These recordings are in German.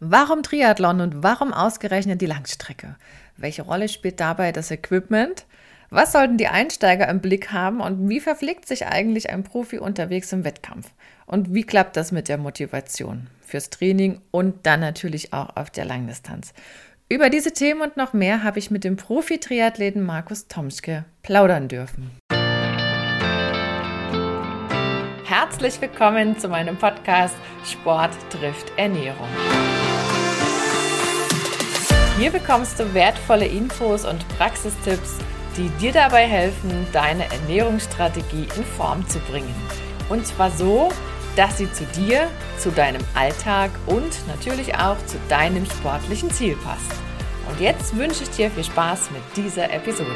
Warum Triathlon und warum ausgerechnet die Langstrecke? Welche Rolle spielt dabei das Equipment? Was sollten die Einsteiger im Blick haben und wie verpflegt sich eigentlich ein Profi unterwegs im Wettkampf? Und wie klappt das mit der Motivation fürs Training und dann natürlich auch auf der Langdistanz? Über diese Themen und noch mehr habe ich mit dem Profi-Triathleten Markus Tomschke plaudern dürfen. Herzlich willkommen zu meinem Podcast Sport trifft Ernährung. Hier bekommst du wertvolle Infos und Praxistipps, die dir dabei helfen, deine Ernährungsstrategie in Form zu bringen. Und zwar so, dass sie zu dir, zu deinem Alltag und natürlich auch zu deinem sportlichen Ziel passt. Und jetzt wünsche ich dir viel Spaß mit dieser Episode.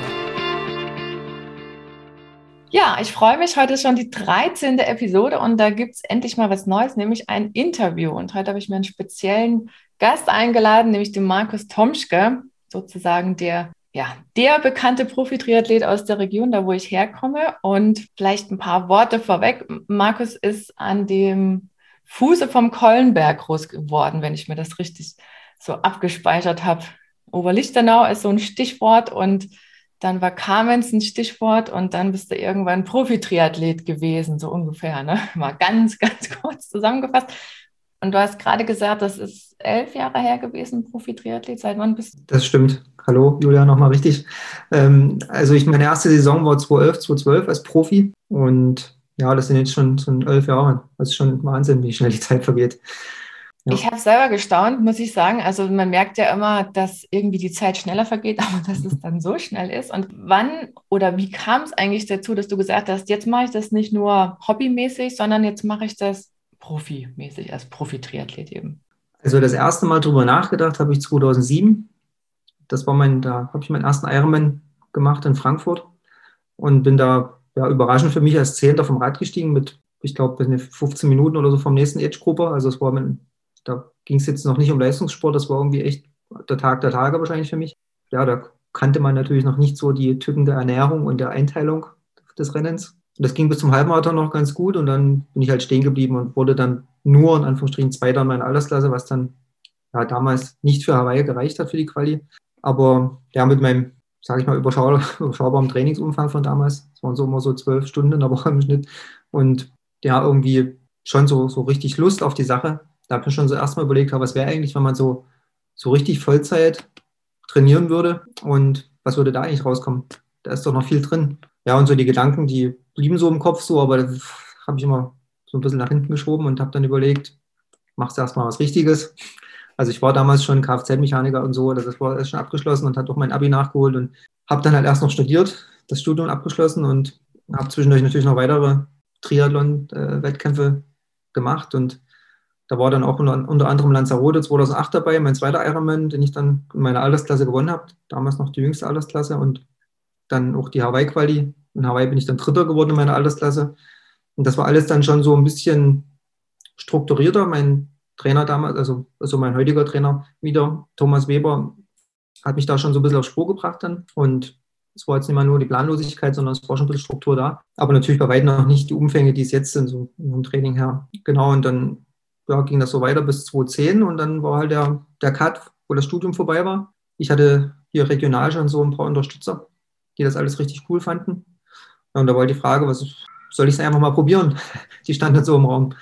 Ja, ich freue mich. Heute ist schon die 13. Episode und da gibt es endlich mal was Neues, nämlich ein Interview. Und heute habe ich mir einen speziellen Gast eingeladen, nämlich den Markus Tomschke, sozusagen der, ja, der bekannte Profi-Triathlet aus der Region, da wo ich herkomme. Und vielleicht ein paar Worte vorweg. Markus ist an dem Fuße vom Kollenberg groß geworden, wenn ich mir das richtig so abgespeichert habe. Oberlichtenau ist so ein Stichwort und dann war Kamenz ein Stichwort und dann bist du irgendwann Profi-Triathlet gewesen, so ungefähr. Ne? Mal ganz, ganz kurz zusammengefasst. Und du hast gerade gesagt, das ist elf Jahre her gewesen, Profi-Triathlet. Seit wann bist du? Das stimmt. Hallo, Julia, nochmal richtig. Ähm, also ich, meine erste Saison war 2011, 2012 als Profi. Und ja, das sind jetzt schon, schon elf Jahre. Das ist schon Wahnsinn, wie schnell die Zeit vergeht. Ja. Ich habe selber gestaunt, muss ich sagen. Also man merkt ja immer, dass irgendwie die Zeit schneller vergeht, aber dass es dann so schnell ist. Und wann oder wie kam es eigentlich dazu, dass du gesagt hast, jetzt mache ich das nicht nur hobbymäßig, sondern jetzt mache ich das profimäßig, als Profi-Triathlet eben? Also das erste Mal darüber nachgedacht habe ich 2007. Das war mein, da habe ich meinen ersten Ironman gemacht in Frankfurt und bin da ja, überraschend für mich als Zehnter vom Rad gestiegen mit, ich glaube, 15 Minuten oder so vom nächsten Age-Gruppe. Also es war mein, da ging es jetzt noch nicht um Leistungssport, das war irgendwie echt der Tag der Tage wahrscheinlich für mich. Ja, da kannte man natürlich noch nicht so die Typen der Ernährung und der Einteilung des Rennens. Das ging bis zum Halbmarathon noch ganz gut und dann bin ich halt stehen geblieben und wurde dann nur in Anführungsstrichen Zweiter in meiner Altersklasse, was dann ja, damals nicht für Hawaii gereicht hat für die Quali. Aber ja, mit meinem, sage ich mal, überschaubar, überschaubaren Trainingsumfang von damals, es waren so immer so zwölf Stunden in der Woche im Schnitt und ja, irgendwie schon so, so richtig Lust auf die Sache. Da habe ich mir schon so erstmal überlegt, was wäre eigentlich, wenn man so, so richtig Vollzeit trainieren würde und was würde da eigentlich rauskommen? Da ist doch noch viel drin. Ja, und so die Gedanken, die blieben so im Kopf so, aber das habe ich immer so ein bisschen nach hinten geschoben und habe dann überlegt, machst du erstmal was Richtiges. Also ich war damals schon Kfz-Mechaniker und so, das war schon abgeschlossen und hatte auch mein Abi nachgeholt und habe dann halt erst noch studiert, das Studium abgeschlossen und habe zwischendurch natürlich noch weitere Triathlon-Wettkämpfe gemacht und da war dann auch unter, unter anderem Lanzarote 2008 dabei, mein zweiter Ironman, den ich dann in meiner Altersklasse gewonnen habe, damals noch die jüngste Altersklasse und dann auch die Hawaii-Quali. In Hawaii bin ich dann Dritter geworden in meiner Altersklasse. Und das war alles dann schon so ein bisschen strukturierter. Mein Trainer damals, also, also mein heutiger Trainer wieder, Thomas Weber, hat mich da schon so ein bisschen auf Spur gebracht dann. Und es war jetzt nicht mal nur die Planlosigkeit, sondern es war schon ein bisschen Struktur da. Aber natürlich bei weitem noch nicht die Umfänge, die es jetzt sind, so im Training her. Genau, und dann ja, ging das so weiter bis 2010 und dann war halt der, der Cut, wo das Studium vorbei war. Ich hatte hier regional schon so ein paar Unterstützer, die das alles richtig cool fanden. Und da war die Frage, was soll ich es einfach mal probieren? Die stand dann so im Raum.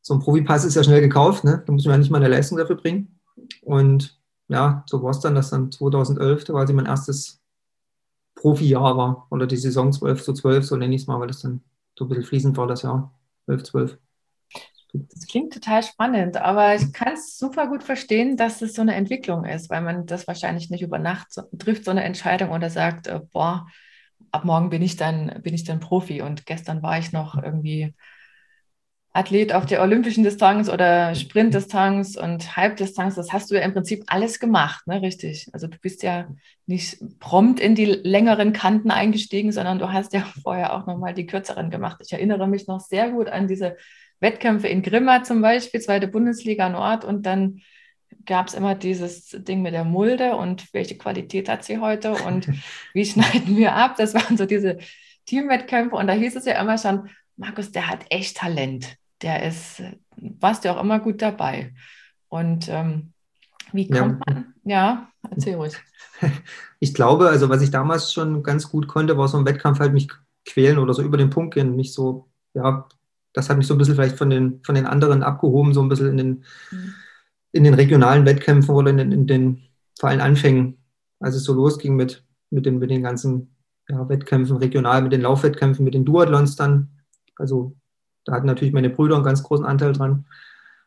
So ein Profipass ist ja schnell gekauft, ne? da muss man ja nicht mal eine Leistung dafür bringen. Und ja, so war es dann, dass dann 2011 quasi mein erstes Profi-Jahr war. Oder die Saison 12 zu 12, so nenne ich es mal, weil das dann so ein bisschen fließend war, das Jahr 11, 12. Das klingt total spannend, aber ich kann es super gut verstehen, dass es so eine Entwicklung ist, weil man das wahrscheinlich nicht über Nacht so, trifft, so eine Entscheidung oder sagt, äh, boah, ab morgen bin ich dann, bin ich dann Profi und gestern war ich noch irgendwie Athlet auf der olympischen Distanz oder Sprintdistanz und Halbdistanz, das hast du ja im Prinzip alles gemacht, ne? Richtig. Also du bist ja nicht prompt in die längeren Kanten eingestiegen, sondern du hast ja vorher auch nochmal die kürzeren gemacht. Ich erinnere mich noch sehr gut an diese Wettkämpfe in Grimma zum Beispiel, zweite Bundesliga Nord und dann gab es immer dieses Ding mit der Mulde und welche Qualität hat sie heute und wie schneiden wir ab? Das waren so diese Teamwettkämpfe und da hieß es ja immer schon, Markus, der hat echt Talent. Der ist, warst du auch immer gut dabei. Und ähm, wie kommt ja. man? Ja, erzähl ruhig. Ich glaube, also was ich damals schon ganz gut konnte, war so im Wettkampf halt mich quälen oder so über den Punkt gehen, mich so, ja, das hat mich so ein bisschen vielleicht von den, von den anderen abgehoben, so ein bisschen in den, mhm. in den regionalen Wettkämpfen oder in den, in den vor allem Anfängen, als es so losging mit, mit, den, mit den ganzen ja, Wettkämpfen, regional, mit den Laufwettkämpfen, mit den Duathlons dann. Also da hatten natürlich meine Brüder einen ganz großen Anteil dran,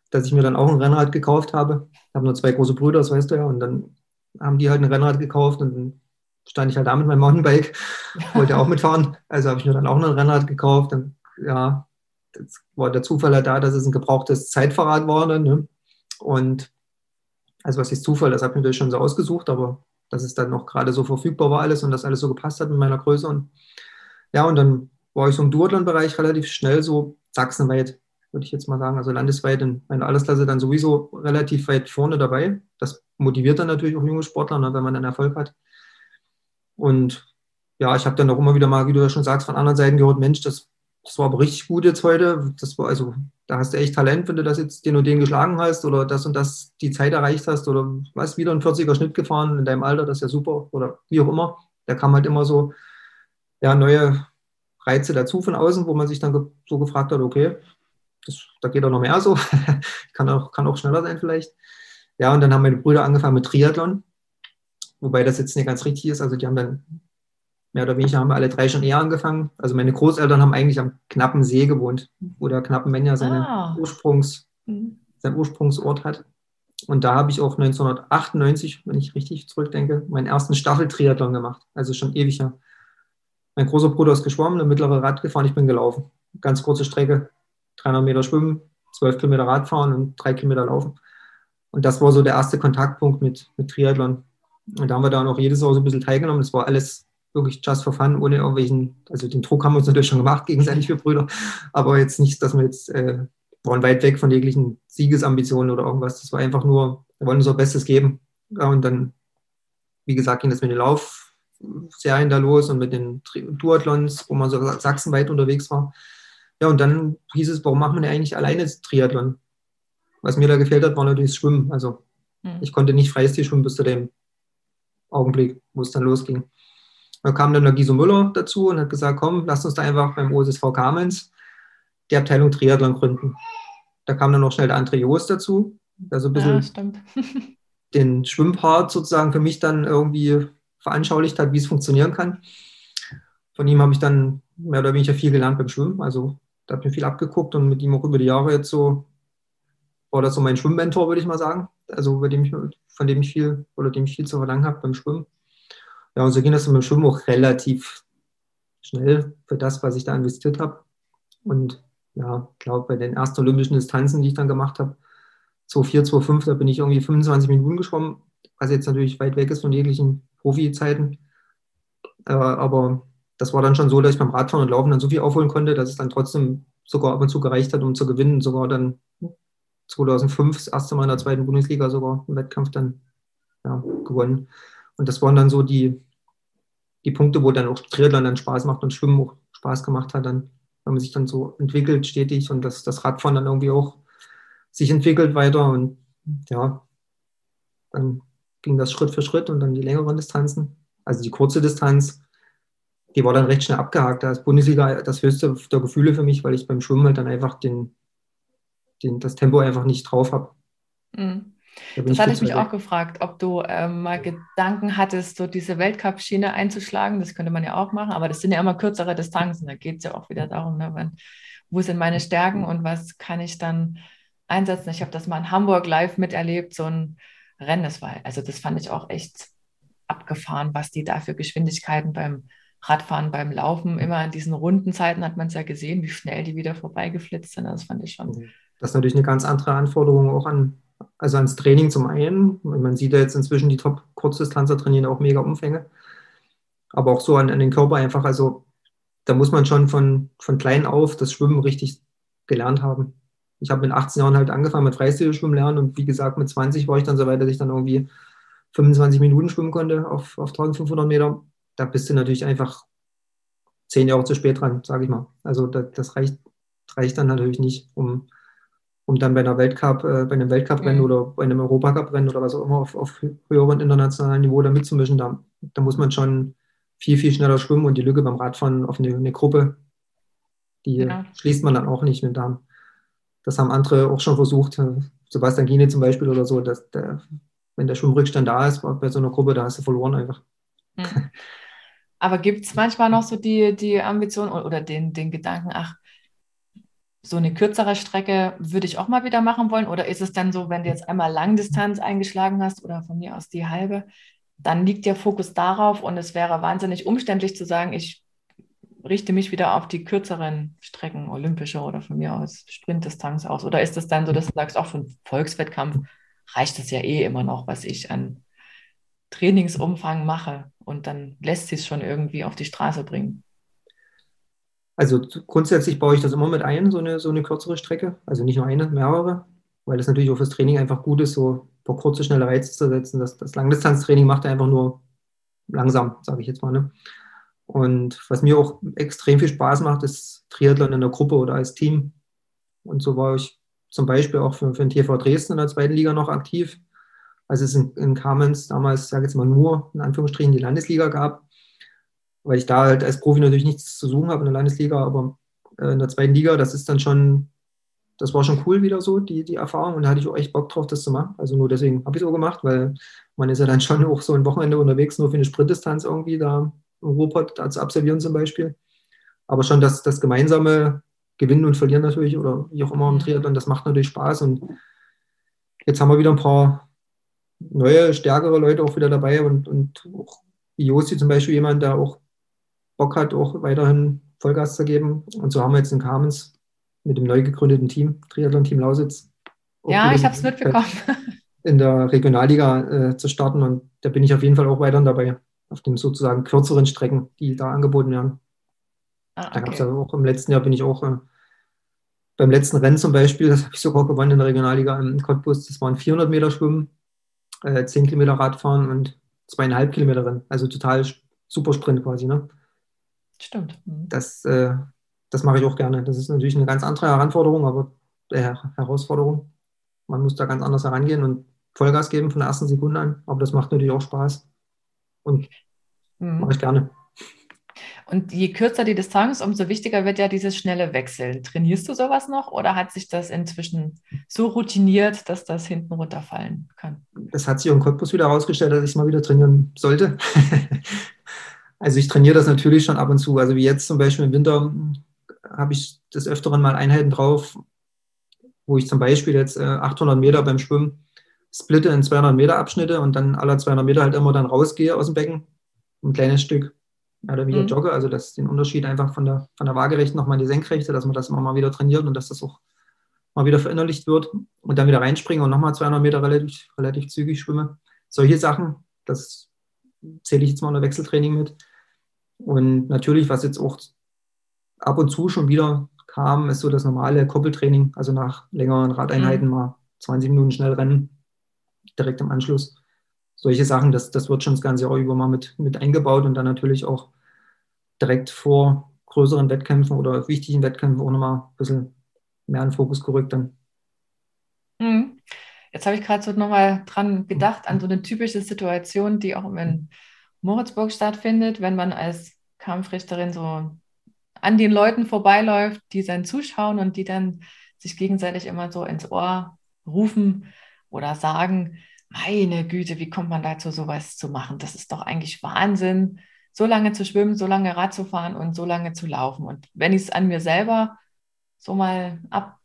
dass ich mir dann auch ein Rennrad gekauft habe. Ich habe nur zwei große Brüder, das weißt du ja, und dann haben die halt ein Rennrad gekauft und dann stand ich halt da mit meinem Mountainbike, wollte auch mitfahren. Also habe ich mir dann auch ein Rennrad gekauft. Dann, ja, das war der Zufall halt da, dass es ein gebrauchtes Zeitfahrrad war. Ne? Und also was ist Zufall, das habe ich natürlich schon so ausgesucht, aber dass es dann noch gerade so verfügbar war alles und das alles so gepasst hat mit meiner Größe. Und ja, und dann war ich so im Duathlon-Bereich relativ schnell so sachsenweit, würde ich jetzt mal sagen, also landesweit in meiner Altersklasse dann sowieso relativ weit vorne dabei. Das motiviert dann natürlich auch junge Sportler, ne, wenn man dann Erfolg hat. Und ja, ich habe dann auch immer wieder mal, wie du ja schon sagst, von anderen Seiten gehört, Mensch, das, das war aber richtig gut jetzt heute. Das war also, da hast du echt Talent, wenn du das jetzt den und den geschlagen hast oder das und das die Zeit erreicht hast oder was wieder ein 40er Schnitt gefahren in deinem Alter, das ist ja super oder wie auch immer. Da kam halt immer so ja, neue Reize dazu von außen, wo man sich dann so gefragt hat, okay, das, da geht auch noch mehr so, kann, auch, kann auch schneller sein vielleicht. Ja, und dann haben meine Brüder angefangen mit Triathlon, wobei das jetzt nicht ganz richtig ist. Also die haben dann mehr oder weniger haben wir alle drei schon eher angefangen. Also meine Großeltern haben eigentlich am knappen See gewohnt, wo der knappen Menja seine ah. Ursprungs, mhm. seinen Ursprungsort hat. Und da habe ich auch 1998, wenn ich richtig zurückdenke, meinen ersten Staffeltriathlon gemacht. Also schon ewig her. Mein großer Bruder ist geschwommen, der mittlere Rad gefahren, ich bin gelaufen. Ganz kurze Strecke, 300 Meter schwimmen, 12 Kilometer Radfahren und 3 Kilometer laufen. Und das war so der erste Kontaktpunkt mit, mit Triathlon. Und da haben wir dann auch jedes Jahr so ein bisschen teilgenommen. Das war alles wirklich just for fun, ohne irgendwelchen, also den Druck haben wir uns natürlich schon gemacht, gegenseitig für Brüder, aber jetzt nicht, dass wir jetzt, äh, waren weit weg von jeglichen Siegesambitionen oder irgendwas. Das war einfach nur, wir wollen unser Bestes geben. Ja, und dann, wie gesagt, ging das mit den Laufserien da los und mit den Duathlons, wo man so sachsenweit unterwegs war. Ja, und dann hieß es, warum machen wir denn eigentlich alleine Triathlon? Was mir da gefehlt hat, war natürlich das Schwimmen. Also mhm. ich konnte nicht Freistil schwimmen bis zu dem Augenblick, wo es dann losging. Da kam dann der Giso Müller dazu und hat gesagt, komm, lass uns da einfach beim OSSV Kamenz die Abteilung Triathlon gründen. Da kam dann noch schnell der André Jost dazu, der so ein bisschen ja, den Schwimmpart sozusagen für mich dann irgendwie veranschaulicht hat, wie es funktionieren kann. Von ihm habe ich dann mehr oder weniger viel gelernt beim Schwimmen. Also da habe ich mir viel abgeguckt und mit ihm auch über die Jahre jetzt so, war das so mein Schwimmmentor, würde ich mal sagen. Also dem ich, von dem ich viel oder dem ich viel zu verlangen habe beim Schwimmen. Ja, und so ging das mit dem Schwimmen auch relativ schnell für das, was ich da investiert habe. Und ja, ich glaube, bei den ersten olympischen Distanzen, die ich dann gemacht habe, 2,4, 2,5, da bin ich irgendwie 25 Minuten geschwommen, was jetzt natürlich weit weg ist von jeglichen Profi-Zeiten. Äh, aber das war dann schon so, dass ich beim Radfahren und Laufen dann so viel aufholen konnte, dass es dann trotzdem sogar ab und zu gereicht hat, um zu gewinnen. Sogar dann 2005 das erste Mal in der zweiten Bundesliga sogar im Wettkampf dann ja, gewonnen. Und das waren dann so die, die Punkte, wo dann auch Triathlon dann Spaß macht und Schwimmen auch Spaß gemacht hat, dann, wenn man sich dann so entwickelt stetig und das, das Radfahren dann irgendwie auch sich entwickelt weiter und ja, dann ging das Schritt für Schritt und dann die längeren Distanzen. Also die kurze Distanz die war dann recht schnell abgehakt. Da ist Bundesliga das höchste der Gefühle für mich, weil ich beim Schwimmen halt dann einfach den, den, das Tempo einfach nicht drauf habe. Mhm. Da das hatte ich mich auch gefragt, ob du ähm, mal Gedanken hattest, so diese Weltcup-Schiene einzuschlagen. Das könnte man ja auch machen, aber das sind ja immer kürzere Distanzen. Da geht es ja auch wieder darum, ne, wenn, wo sind meine Stärken und was kann ich dann einsetzen. Ich habe das mal in Hamburg live miterlebt, so ein Rennen. Das war, also das fand ich auch echt abgefahren, was die da für Geschwindigkeiten beim Radfahren beim Laufen, immer in diesen Rundenzeiten hat man es ja gesehen, wie schnell die wieder vorbeigeflitzt sind. Das fand ich schon. Mhm. Das ist natürlich eine ganz andere Anforderung auch an, also ans Training zum einen. Man sieht ja jetzt inzwischen die Top-Kurzdistanzer trainieren auch mega Umfänge. Aber auch so an, an den Körper einfach. Also da muss man schon von, von klein auf das Schwimmen richtig gelernt haben. Ich habe mit 18 Jahren halt angefangen mit Freistilschwimmen lernen und wie gesagt, mit 20 war ich dann so weit, dass ich dann irgendwie 25 Minuten schwimmen konnte auf, auf 1500 Meter da bist du natürlich einfach zehn Jahre zu spät dran, sage ich mal. Also das, das reicht, reicht dann natürlich nicht, um, um dann bei einer Weltcup, äh, bei einem Weltcup-Rennen mhm. oder bei einem Europacup-Rennen oder was auch immer auf, auf höherem internationalen Niveau da mitzumischen, da, da muss man schon viel, viel schneller schwimmen und die Lücke beim Radfahren auf eine, eine Gruppe, die ja. schließt man dann auch nicht mit Damen. Das haben andere auch schon versucht. Sebastian Gine zum Beispiel oder so, dass der, wenn der Schwimmrückstand da ist bei so einer Gruppe, da hast du verloren einfach. Mhm. Aber gibt es manchmal noch so die, die Ambition oder den, den Gedanken, ach, so eine kürzere Strecke würde ich auch mal wieder machen wollen? Oder ist es dann so, wenn du jetzt einmal Langdistanz eingeschlagen hast oder von mir aus die halbe, dann liegt der Fokus darauf und es wäre wahnsinnig umständlich zu sagen, ich richte mich wieder auf die kürzeren Strecken, olympische oder von mir aus Sprintdistanz aus? Oder ist es dann so, dass du sagst, auch für einen Volkswettkampf reicht es ja eh immer noch, was ich an Trainingsumfang mache und dann lässt sich es schon irgendwie auf die Straße bringen? Also grundsätzlich baue ich das immer mit ein, so eine, so eine kürzere Strecke. Also nicht nur eine, mehrere, weil das natürlich auch fürs Training einfach gut ist, so ein paar kurze, schnelle Reize zu setzen. Das, das Langdistanztraining macht er einfach nur langsam, sage ich jetzt mal. Ne? Und was mir auch extrem viel Spaß macht, ist Triathlon in der Gruppe oder als Team. Und so war ich zum Beispiel auch für, für den TV Dresden in der zweiten Liga noch aktiv. Als es in, in Kamenz damals, sage ich jetzt mal, nur in Anführungsstrichen die Landesliga gab, weil ich da halt als Profi natürlich nichts zu suchen habe in der Landesliga, aber äh, in der zweiten Liga, das ist dann schon, das war schon cool wieder so, die, die Erfahrung. Und da hatte ich auch echt Bock drauf, das zu machen. Also nur deswegen habe ich es so gemacht, weil man ist ja dann schon auch so ein Wochenende unterwegs, nur für eine Sprintdistanz irgendwie da Ruhrpott zu absolvieren zum Beispiel. Aber schon das, das gemeinsame Gewinnen und Verlieren natürlich oder wie auch immer im mhm. Triathlon, das macht natürlich Spaß. Und jetzt haben wir wieder ein paar neue, stärkere Leute auch wieder dabei und, und auch Josi zum Beispiel jemand, der auch Bock hat, auch weiterhin Vollgas zu geben. Und so haben wir jetzt in Kamenz mit dem neu gegründeten Team, Triathlon-Team Lausitz. Ja, ich habe es mitbekommen. In der Regionalliga äh, zu starten und da bin ich auf jeden Fall auch weiter dabei auf den sozusagen kürzeren Strecken, die da angeboten werden. Ah, okay. Da gab es ja auch im letzten Jahr bin ich auch äh, beim letzten Rennen zum Beispiel, das habe ich sogar gewonnen in der Regionalliga in Cottbus, das waren 400 Meter Schwimmen, äh, 10 Kilometer Radfahren und zweieinhalb Kilometer Rennen. Also total super Sprint quasi. Ne? Stimmt. Mhm. Das, äh, das mache ich auch gerne. Das ist natürlich eine ganz andere Herausforderung, aber äh, Herausforderung. Man muss da ganz anders herangehen und Vollgas geben von der ersten Sekunde an. Aber das macht natürlich auch Spaß. Und mhm. mache ich gerne. Und je kürzer die Distanz, umso wichtiger wird ja dieses schnelle Wechseln. Trainierst du sowas noch oder hat sich das inzwischen so routiniert, dass das hinten runterfallen kann? Das hat sich im Cottbus wieder herausgestellt, dass ich es mal wieder trainieren sollte. also ich trainiere das natürlich schon ab und zu. Also wie jetzt zum Beispiel im Winter habe ich des Öfteren mal Einheiten drauf, wo ich zum Beispiel jetzt 800 äh, Meter beim Schwimmen splitte in 200 Meter Abschnitte und dann alle 200 Meter halt immer dann rausgehe aus dem Becken, ein kleines Stück, mehr oder wieder mhm. jogge, also dass den Unterschied einfach von der, von der Waagerechten nochmal in die Senkrechte, dass man das immer mal wieder trainiert und dass das auch mal wieder verinnerlicht wird und dann wieder reinspringe und nochmal 200 Meter relativ, relativ zügig schwimme. Solche Sachen, das zähle ich jetzt mal unter Wechseltraining mit. Und natürlich, was jetzt auch ab und zu schon wieder kam, ist so das normale Koppeltraining, also nach längeren Radeinheiten mhm. mal 20 Minuten schnell rennen, direkt im Anschluss. Solche Sachen, das, das wird schon das ganze Jahr über mal mit, mit eingebaut und dann natürlich auch direkt vor größeren Wettkämpfen oder wichtigen Wettkämpfen auch nochmal ein bisschen mehr in den Fokus gerückt dann. Mhm. Jetzt habe ich gerade so nochmal dran gedacht, an so eine typische Situation, die auch in Moritzburg stattfindet, wenn man als Kampfrichterin so an den Leuten vorbeiläuft, die dann zuschauen und die dann sich gegenseitig immer so ins Ohr rufen, oder sagen, meine Güte, wie kommt man dazu, sowas zu machen? Das ist doch eigentlich Wahnsinn, so lange zu schwimmen, so lange Rad zu fahren und so lange zu laufen. Und wenn ich es an mir selber so mal ab,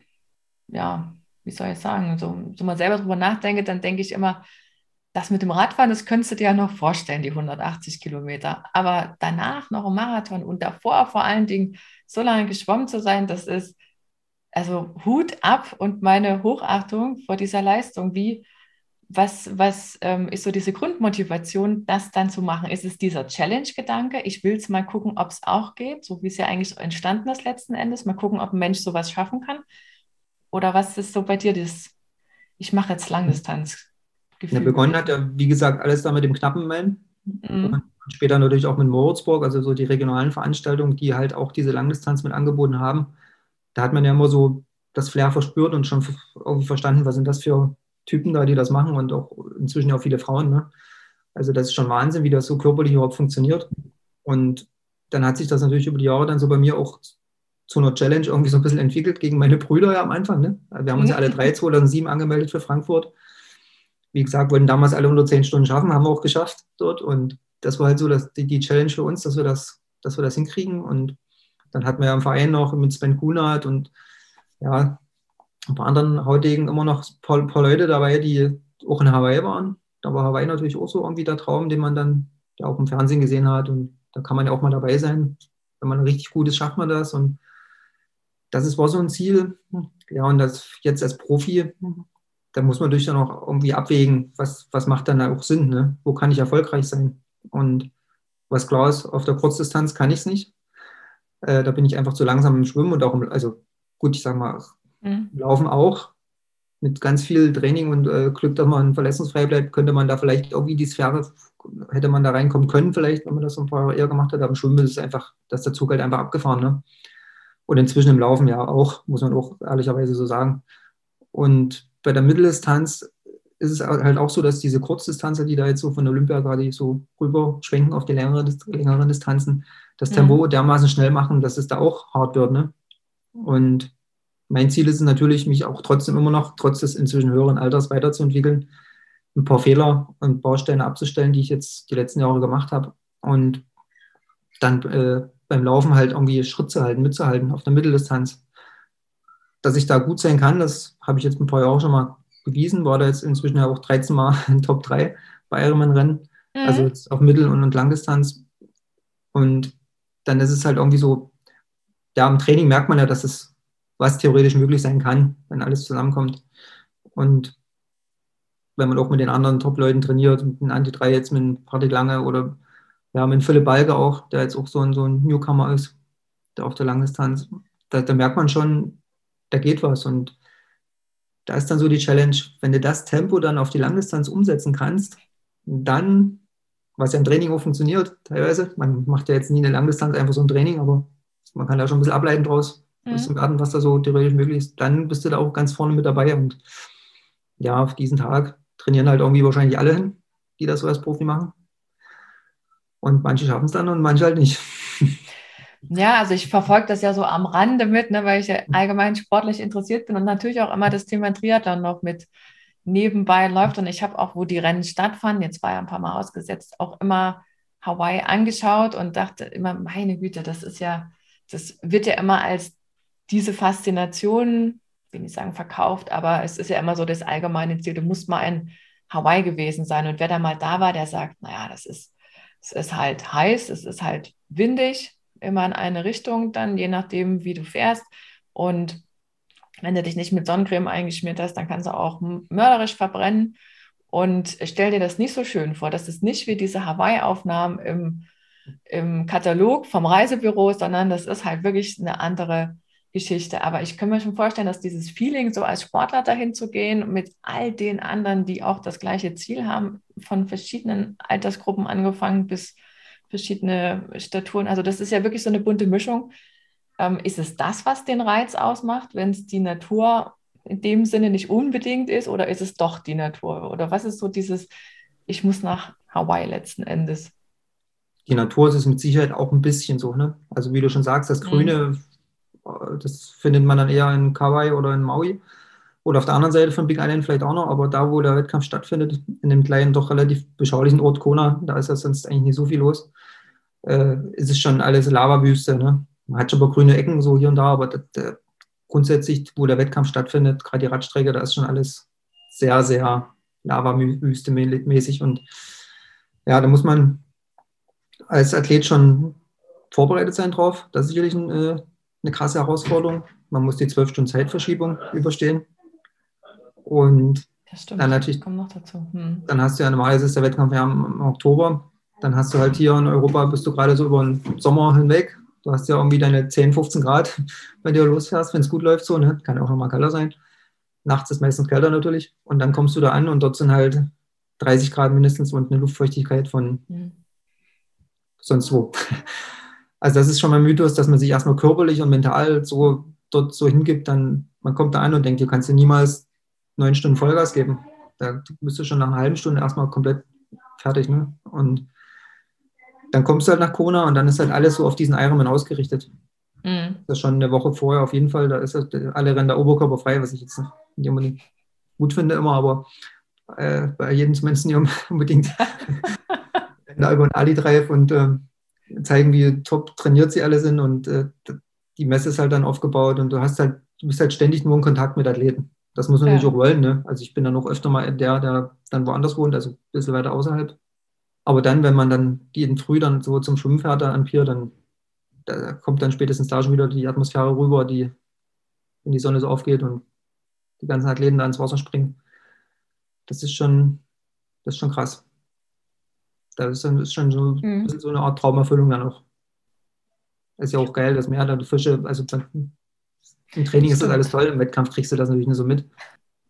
ja, wie soll ich sagen, so, so mal selber drüber nachdenke, dann denke ich immer, das mit dem Radfahren, das könntest du dir ja noch vorstellen, die 180 Kilometer. Aber danach noch ein Marathon und davor vor allen Dingen so lange geschwommen zu sein, das ist, also Hut ab und meine Hochachtung vor dieser Leistung. Wie, was, was ähm, ist so diese Grundmotivation, das dann zu machen? Ist es dieser Challenge-Gedanke? Ich will es mal gucken, ob es auch geht, so wie es ja eigentlich entstanden ist letzten Endes. Mal gucken, ob ein Mensch sowas schaffen kann. Oder was ist so bei dir das, ich mache jetzt Langdistanz? Ja, begonnen hat ja, wie gesagt, alles da mit dem knappen Meilen. Mhm. Und später natürlich auch mit Moritzburg, also so die regionalen Veranstaltungen, die halt auch diese Langdistanz mit angeboten haben da hat man ja immer so das Flair verspürt und schon irgendwie verstanden, was sind das für Typen da, die das machen und auch inzwischen auch viele Frauen. Ne? Also das ist schon Wahnsinn, wie das so körperlich überhaupt funktioniert. Und dann hat sich das natürlich über die Jahre dann so bei mir auch zu einer Challenge irgendwie so ein bisschen entwickelt gegen meine Brüder ja am Anfang. Ne? Wir haben uns ja alle drei 2007 angemeldet für Frankfurt. Wie gesagt, wollten damals alle unter zehn Stunden schaffen, haben wir auch geschafft dort. Und das war halt so dass die, die Challenge für uns, dass wir das, dass wir das hinkriegen. Und dann hatten wir ja im Verein noch mit Sven Kunert und ja, ein paar anderen Hautegen immer noch ein paar, paar, Leute dabei, die auch in Hawaii waren. Da war Hawaii natürlich auch so irgendwie der Traum, den man dann ja auch im Fernsehen gesehen hat. Und da kann man ja auch mal dabei sein. Wenn man richtig gut ist, schafft man das. Und das ist, war so ein Ziel. Ja, und das jetzt als Profi, da muss man natürlich dann auch irgendwie abwägen, was, was macht dann auch Sinn, ne? wo kann ich erfolgreich sein. Und was klar ist, auf der Kurzdistanz kann ich es nicht. Äh, da bin ich einfach zu langsam im Schwimmen und auch im, also gut, ich sage mal, mhm. Laufen auch. Mit ganz viel Training und äh, Glück, dass man verletzungsfrei bleibt, könnte man da vielleicht irgendwie die Sphäre, hätte man da reinkommen können, vielleicht, wenn man das ein paar Jahre eher gemacht hat. Aber im Schwimmen ist es einfach, dass der Zug halt einfach abgefahren. Ne? Und inzwischen im Laufen ja auch, muss man auch ehrlicherweise so sagen. Und bei der Mitteldistanz ist es halt auch so, dass diese Kurzdistanzer, die da jetzt so von Olympia gerade so rüber schwenken auf die längeren, längeren Distanzen, das Tempo mhm. dermaßen schnell machen, dass es da auch hart wird. Ne? Und mein Ziel ist es natürlich, mich auch trotzdem immer noch, trotz des inzwischen höheren Alters weiterzuentwickeln, ein paar Fehler und Bausteine abzustellen, die ich jetzt die letzten Jahre gemacht habe und dann äh, beim Laufen halt irgendwie Schritt zu halten, mitzuhalten auf der Mitteldistanz. Dass ich da gut sein kann, das habe ich jetzt ein paar Jahre schon mal bewiesen, war da jetzt inzwischen ja auch 13 Mal in Top 3 bei Ironman-Rennen, mhm. also jetzt auf Mittel- und Langdistanz. Und dann ist es halt irgendwie so, ja, im Training merkt man ja, dass es, was theoretisch möglich sein kann, wenn alles zusammenkommt. Und wenn man auch mit den anderen Top-Leuten trainiert, mit dem Anti-3 jetzt mit Patrick Lange oder ja, mit Philipp Balge auch, der jetzt auch so ein, so ein Newcomer ist, der auf der Langdistanz, da, da merkt man schon, da geht was. Und da ist dann so die Challenge, wenn du das Tempo dann auf die Langdistanz umsetzen kannst, dann, was ja im Training auch funktioniert, teilweise, man macht ja jetzt nie eine Langdistanz einfach so ein Training, aber man kann da schon ein bisschen ableiten draus, mhm. Garten, was da so theoretisch möglich ist, dann bist du da auch ganz vorne mit dabei und ja, auf diesen Tag trainieren halt irgendwie wahrscheinlich alle hin, die das so als Profi machen. Und manche schaffen es dann und manche halt nicht. Ja, also ich verfolge das ja so am Rande mit, ne, weil ich ja allgemein sportlich interessiert bin und natürlich auch immer das Thema Triathlon noch mit nebenbei läuft. Und ich habe auch, wo die Rennen stattfanden, jetzt war ja ein paar Mal ausgesetzt, auch immer Hawaii angeschaut und dachte immer, meine Güte, das ist ja, das wird ja immer als diese Faszination, will ich sagen, verkauft, aber es ist ja immer so das allgemeine Ziel, du musst mal in Hawaii gewesen sein. Und wer da mal da war, der sagt, naja, das ist, es ist halt heiß, es ist halt windig, immer in eine Richtung dann, je nachdem, wie du fährst. Und wenn du dich nicht mit Sonnencreme eingeschmiert hast, dann kannst du auch mörderisch verbrennen. Und stell dir das nicht so schön vor. Das ist nicht wie diese Hawaii-Aufnahmen im, im Katalog vom Reisebüro, sondern das ist halt wirklich eine andere Geschichte. Aber ich kann mir schon vorstellen, dass dieses Feeling, so als Sportler dahin zu gehen, mit all den anderen, die auch das gleiche Ziel haben, von verschiedenen Altersgruppen angefangen bis verschiedene Staturen. Also das ist ja wirklich so eine bunte Mischung. Ähm, ist es das, was den Reiz ausmacht, wenn es die Natur in dem Sinne nicht unbedingt ist oder ist es doch die Natur? Oder was ist so dieses, ich muss nach Hawaii letzten Endes? Die Natur ist es mit Sicherheit auch ein bisschen so. Ne? Also wie du schon sagst, das mhm. Grüne, mhm. das findet man dann eher in Kauai oder in Maui. Oder auf der anderen Seite von Big Island vielleicht auch noch, aber da, wo der Wettkampf stattfindet, in dem kleinen, doch relativ beschaulichen Ort Kona, da ist ja sonst eigentlich nicht so viel los, äh, ist es schon alles Lavawüste. Ne? Man hat schon paar grüne Ecken so hier und da, aber das, der, grundsätzlich, wo der Wettkampf stattfindet, gerade die Radstrecke, da ist schon alles sehr, sehr Lavawüste mäßig. Und ja, da muss man als Athlet schon vorbereitet sein drauf. Das ist sicherlich ein, äh, eine krasse Herausforderung. Man muss die zwölf Stunden Zeitverschiebung überstehen. Und dann natürlich, hm. dann hast du ja normalerweise ist der Wettkampf ja im, Oktober. Dann hast du halt hier in Europa, bist du gerade so über den Sommer hinweg. Du hast ja irgendwie deine 10, 15 Grad, wenn du losfährst, wenn es gut läuft, so, ne? Kann auch nochmal kälter sein. Nachts ist meistens kälter natürlich. Und dann kommst du da an und dort sind halt 30 Grad mindestens und eine Luftfeuchtigkeit von hm. sonst wo. Also das ist schon mal ein Mythos, dass man sich erstmal körperlich und mental so dort so hingibt, dann man kommt da an und denkt, du kannst dir niemals neun Stunden Vollgas geben. Da bist du schon nach einer halben Stunde erstmal komplett fertig. Ne? Und dann kommst du halt nach Kona und dann ist halt alles so auf diesen Ironman ausgerichtet. Mhm. Das ist schon eine Woche vorher auf jeden Fall. Da ist halt alle Rennen der Oberkörper frei, was ich jetzt nicht unbedingt gut finde immer, aber äh, bei jedem zumindest nicht unbedingt da über den Ali Drive und äh, zeigen, wie top trainiert sie alle sind und äh, die Messe ist halt dann aufgebaut und du hast halt, du bist halt ständig nur in Kontakt mit Athleten. Das muss man ja. natürlich auch wollen. Ne? Also ich bin dann auch öfter mal der, der dann woanders wohnt, also ein bisschen weiter außerhalb. Aber dann, wenn man dann jeden Früh dann so zum Schwimmen fährt an Pier, dann da kommt dann spätestens da schon wieder die Atmosphäre rüber, die, wenn die Sonne so aufgeht und die ganzen Athleten da ins Wasser springen. Das ist schon, das ist schon krass. Das ist, dann, ist schon so, mhm. so eine Art Traumerfüllung dann auch. Ist ja auch geil, das Meer, da die Fische, also im Training ist das alles toll, im Wettkampf kriegst du das natürlich nicht so mit.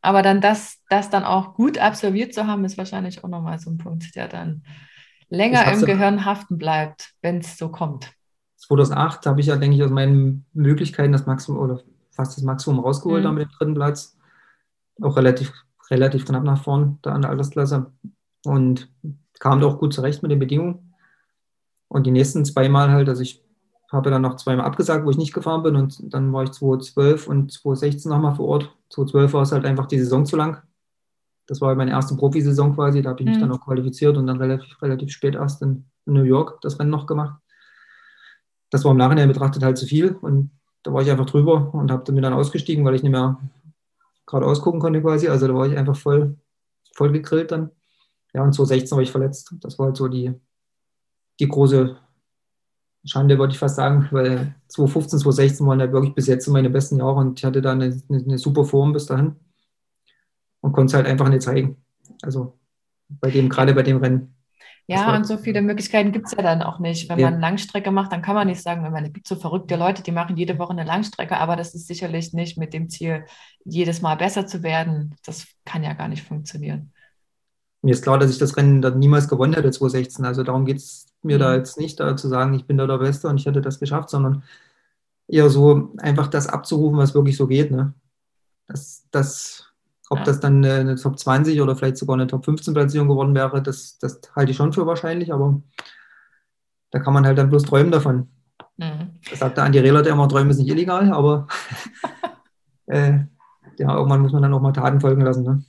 Aber dann das, das dann auch gut absolviert zu haben, ist wahrscheinlich auch nochmal so ein Punkt, der dann länger im Gehirn haften bleibt, wenn es so kommt. 2008 habe ich ja, denke ich, aus meinen Möglichkeiten das Maximum oder fast das Maximum rausgeholt mhm. mit dem dritten Platz. Auch relativ, relativ knapp nach vorn da an der Altersklasse. Und kam auch gut zurecht mit den Bedingungen. Und die nächsten zweimal halt, also ich habe dann noch zweimal abgesagt, wo ich nicht gefahren bin und dann war ich 2012 und 2016 nochmal vor Ort. 2012 war es halt einfach die Saison zu lang. Das war meine erste Profisaison quasi, da habe ich mich mhm. dann auch qualifiziert und dann relativ, relativ spät erst in, in, New York das Rennen noch gemacht. Das war im Nachhinein betrachtet halt zu viel und da war ich einfach drüber und habe mir dann ausgestiegen, weil ich nicht mehr gerade ausgucken konnte quasi. Also da war ich einfach voll, voll gegrillt dann. Ja, und 2016 war ich verletzt. Das war halt so die, die große Schande, würde ich fast sagen, weil 2015, 2016 waren ja wirklich bis jetzt meine besten Jahre und ich hatte da eine, eine, super Form bis dahin und konnte es halt einfach nicht zeigen. Also bei dem, gerade bei dem Rennen. Ja, und so viele Möglichkeiten gibt es ja dann auch nicht. Wenn ja. man Langstrecke macht, dann kann man nicht sagen, wenn man, es gibt so verrückte Leute, die machen jede Woche eine Langstrecke, aber das ist sicherlich nicht mit dem Ziel, jedes Mal besser zu werden. Das kann ja gar nicht funktionieren mir ist klar, dass ich das Rennen dann niemals gewonnen hätte, 2016. Also darum geht es mir mhm. da jetzt nicht, da zu sagen, ich bin da der Beste und ich hätte das geschafft, sondern eher so einfach das abzurufen, was wirklich so geht. Ne? Das, das, ob ja. das dann eine, eine, Top 20 oder vielleicht sogar eine Top 15 Platzierung geworden wäre, das, das halte ich schon für wahrscheinlich, aber da kann man halt dann bloß träumen davon. Mhm. Das sagt der Andi Rehler, der immer, Träumen ist nicht illegal, aber äh, ja, irgendwann muss man dann auch mal Taten folgen lassen. Ne?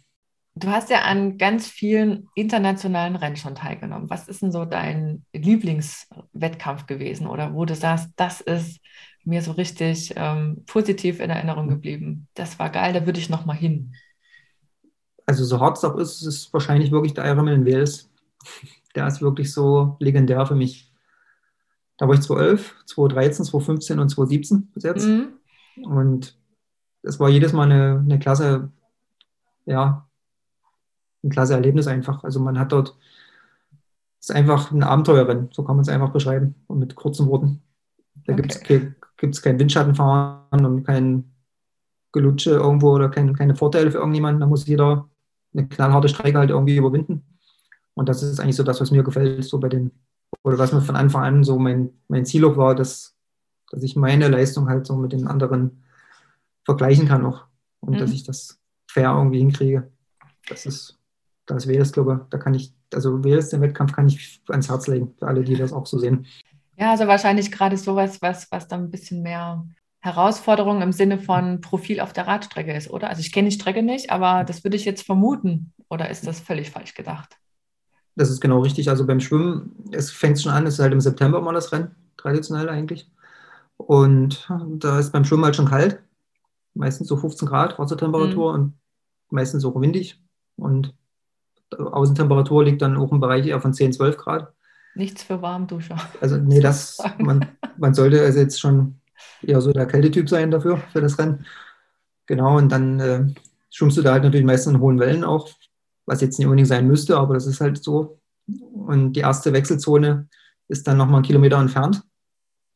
Du hast ja an ganz vielen internationalen Rennen schon teilgenommen. Was ist denn so dein Lieblingswettkampf gewesen oder wo du sagst, das ist mir so richtig ähm, positiv in Erinnerung geblieben? Das war geil, da würde ich noch mal hin. Also so hart es auch ist, ist es wahrscheinlich wirklich der Ironman in Wales. Der ist wirklich so legendär für mich. Da war ich 2011, 2013, 2015 und 2017 bis jetzt. Mhm. Und es war jedes Mal eine, eine klasse ja, ein klasse Erlebnis einfach. Also man hat dort, es ist einfach ein Abenteuerrennen, so kann man es einfach beschreiben und mit kurzen Worten. Da okay. gibt es kein Windschattenfahren und kein Gelutsche irgendwo oder kein, keine Vorteile für irgendjemanden. Da muss jeder eine knallharte Strecke halt irgendwie überwinden. Und das ist eigentlich so das, was mir gefällt, so bei den, oder was mir von Anfang an so mein, mein Ziel auch war, dass, dass ich meine Leistung halt so mit den anderen vergleichen kann auch. Und mhm. dass ich das fair irgendwie hinkriege. Das ist das wäre es, glaube ich, da kann ich, also wäre es den Wettkampf, kann ich ans Herz legen, für alle, die das auch so sehen. Ja, also wahrscheinlich gerade sowas, was, was dann ein bisschen mehr Herausforderung im Sinne von Profil auf der Radstrecke ist, oder? Also ich kenne die Strecke nicht, aber das würde ich jetzt vermuten. Oder ist das völlig falsch gedacht? Das ist genau richtig. Also beim Schwimmen, es fängt schon an, es ist halt im September mal das Rennen, traditionell eigentlich. Und da ist beim Schwimmen halt schon kalt. Meistens so 15 Grad Wassertemperatur mhm. und meistens auch windig. Und Außentemperatur liegt dann auch im Bereich eher von 10, 12 Grad. Nichts für Warmduscher. Also nee, das, man, man sollte also jetzt schon eher so der Kältetyp sein dafür, für das Rennen. Genau, und dann äh, schwimmst du da halt natürlich meistens in hohen Wellen auch, was jetzt nicht unbedingt sein müsste, aber das ist halt so. Und die erste Wechselzone ist dann nochmal einen Kilometer entfernt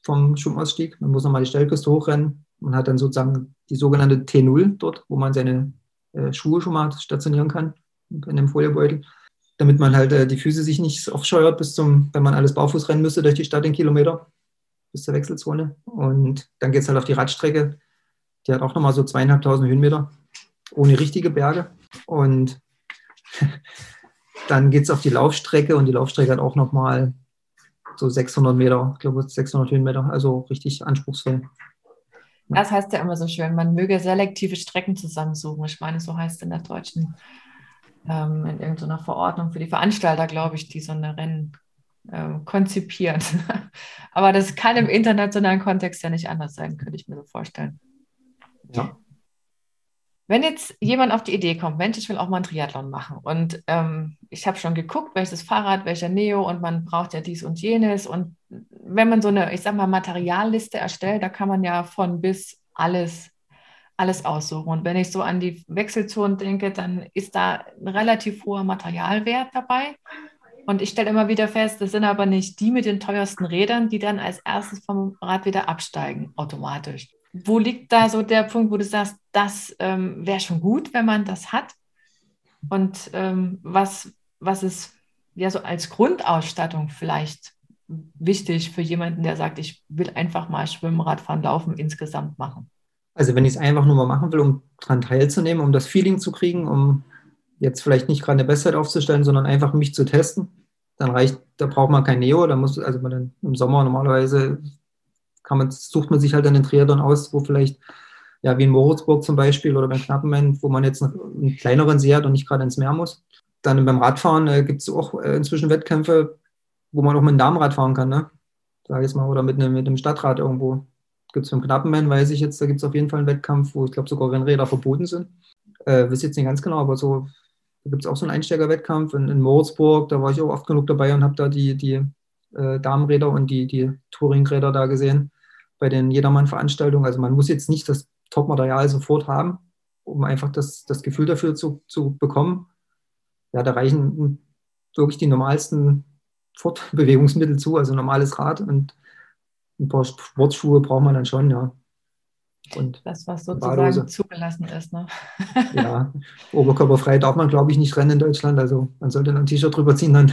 vom Schwimmausstieg. Man muss nochmal die Stellküste hochrennen. Man hat dann sozusagen die sogenannte T0 dort, wo man seine äh, Schuhe schon mal stationieren kann in dem Foliebeutel, damit man halt äh, die Füße sich nicht aufscheuert bis zum, wenn man alles barfuß rennen müsste durch die Stadt den Kilometer bis zur Wechselzone. Und dann geht es halt auf die Radstrecke. Die hat auch nochmal so zweieinhalbtausend Höhenmeter ohne richtige Berge. Und dann geht es auf die Laufstrecke und die Laufstrecke hat auch nochmal so 600 Meter, ich glaube 600 Höhenmeter, also richtig anspruchsvoll. Das heißt ja immer so schön, man möge selektive Strecken zusammensuchen. Ich meine, so heißt es in der deutschen, ähm, in irgendeiner Verordnung für die Veranstalter, glaube ich, die so eine Rennen äh, konzipieren. Aber das kann im internationalen Kontext ja nicht anders sein, könnte ich mir so vorstellen. Ja. Wenn jetzt jemand auf die Idee kommt, Mensch, ich will auch mal einen Triathlon machen und ähm, ich habe schon geguckt, welches Fahrrad, welcher Neo und man braucht ja dies und jenes und wenn man so eine, ich sag mal, Materialliste erstellt, da kann man ja von bis alles, alles aussuchen. Und wenn ich so an die Wechselzonen denke, dann ist da ein relativ hoher Materialwert dabei. Und ich stelle immer wieder fest, das sind aber nicht die mit den teuersten Rädern, die dann als erstes vom Rad wieder absteigen, automatisch wo liegt da so der Punkt, wo du sagst, das ähm, wäre schon gut, wenn man das hat? Und ähm, was, was ist ja so als Grundausstattung vielleicht wichtig für jemanden, der sagt, ich will einfach mal Schwimmen, Radfahren, Laufen insgesamt machen? Also wenn ich es einfach nur mal machen will, um daran teilzunehmen, um das Feeling zu kriegen, um jetzt vielleicht nicht gerade eine Bestzeit aufzustellen, sondern einfach mich zu testen, dann reicht, da braucht man kein Neo, da muss, also man im Sommer normalerweise kann man, sucht man sich halt einen Triathlon aus, wo vielleicht, ja, wie in Moritzburg zum Beispiel oder beim Knappenmann, wo man jetzt einen kleineren See hat und nicht gerade ins Meer muss. Dann beim Radfahren äh, gibt es auch äh, inzwischen Wettkämpfe, wo man auch mit einem Damenrad fahren kann, ne? Sag ich mal, oder mit einem, mit einem Stadtrad irgendwo. Gibt es beim Knappenmann, weiß ich jetzt, da gibt es auf jeden Fall einen Wettkampf, wo ich glaube sogar Rennräder verboten sind. Äh, weiß jetzt nicht ganz genau, aber so gibt es auch so einen Einsteigerwettkampf in, in Moritzburg, da war ich auch oft genug dabei und habe da die, die äh, Damenräder und die, die Touringräder da gesehen bei den Jedermann-Veranstaltungen. Also man muss jetzt nicht das Top-Material sofort haben, um einfach das, das Gefühl dafür zu, zu bekommen. Ja, da reichen wirklich die normalsten Fortbewegungsmittel zu, also normales Rad und ein paar Sportschuhe braucht man dann schon, ja. Und das, was sozusagen Badose. zugelassen ist. Ne? ja, oberkörperfrei darf man, glaube ich, nicht rennen in Deutschland. Also man sollte ein T-Shirt drüber ziehen, dann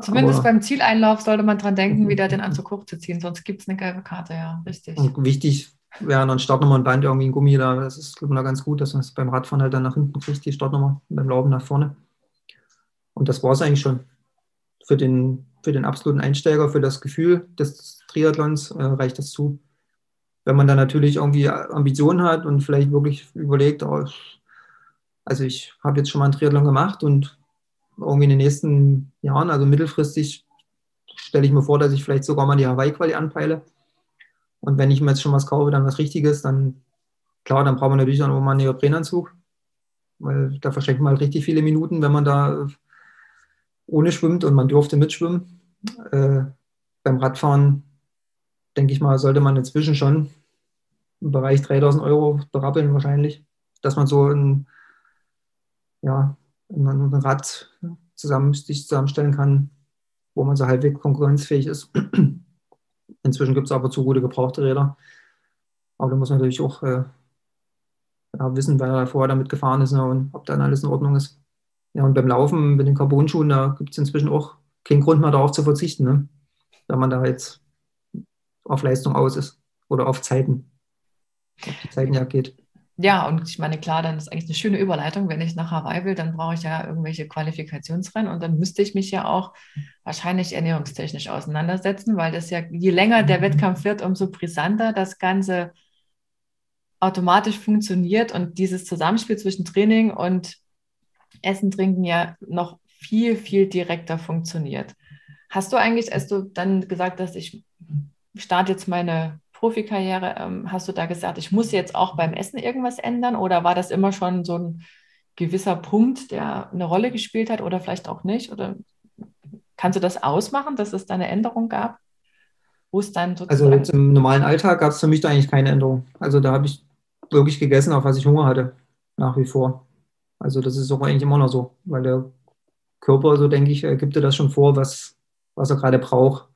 Zumindest aber, beim Zieleinlauf sollte man dran denken, wieder den Anzug hochzuziehen, sonst gibt es eine gelbe Karte, ja, richtig. Und wichtig wäre noch ein Startnummer und Band, irgendwie ein Gummi da. Das ist, glaube ich, ganz gut, dass man es beim Radfahren halt dann nach hinten kriegt, die Startnummer, beim Laufen nach vorne. Und das war es eigentlich schon. Für den, für den absoluten Einsteiger, für das Gefühl des Triathlons äh, reicht das zu. Wenn man dann natürlich irgendwie Ambitionen hat und vielleicht wirklich überlegt, oh, also ich habe jetzt schon mal einen Triathlon gemacht und irgendwie in den nächsten Jahren, also mittelfristig, stelle ich mir vor, dass ich vielleicht sogar mal die Hawaii-Quali anpeile. Und wenn ich mir jetzt schon was kaufe, dann was Richtiges, dann klar, dann braucht man natürlich auch noch mal einen Neoprenanzug, weil da verschenkt man halt richtig viele Minuten, wenn man da ohne schwimmt und man durfte mitschwimmen. Äh, beim Radfahren, denke ich mal, sollte man inzwischen schon im Bereich 3000 Euro berappeln wahrscheinlich, dass man so ein, ja, ein Rad zusammen, sich zusammenstellen kann, wo man so halbwegs konkurrenzfähig ist. Inzwischen gibt es aber zu gute gebrauchte Räder. Aber da muss man natürlich auch äh, ja, wissen, wer er vorher damit gefahren ist ne, und ob dann alles in Ordnung ist. Ja, und beim Laufen mit den Carbon-Schuhen, da gibt es inzwischen auch keinen Grund mehr darauf zu verzichten, ne? wenn man da jetzt auf Leistung aus ist oder auf Zeiten, auf die Zeiten ja geht ja, und ich meine, klar, dann ist eigentlich eine schöne Überleitung. Wenn ich nach Hawaii will, dann brauche ich ja irgendwelche Qualifikationsrennen und dann müsste ich mich ja auch wahrscheinlich ernährungstechnisch auseinandersetzen, weil das ja, je länger der mhm. Wettkampf wird, umso brisanter das Ganze automatisch funktioniert und dieses Zusammenspiel zwischen Training und Essen, Trinken ja noch viel, viel direkter funktioniert. Hast du eigentlich, als du dann gesagt hast, ich starte jetzt meine Profikarriere, ähm, hast du da gesagt, ich muss jetzt auch beim Essen irgendwas ändern oder war das immer schon so ein gewisser Punkt, der eine Rolle gespielt hat oder vielleicht auch nicht? Oder kannst du das ausmachen, dass es da eine Änderung gab? Wo es dann Also jetzt im normalen Alltag gab es für mich da eigentlich keine Änderung. Also da habe ich wirklich gegessen, auf was ich Hunger hatte, nach wie vor. Also das ist auch eigentlich immer noch so, weil der Körper, so denke ich, gibt dir das schon vor, was, was er gerade braucht.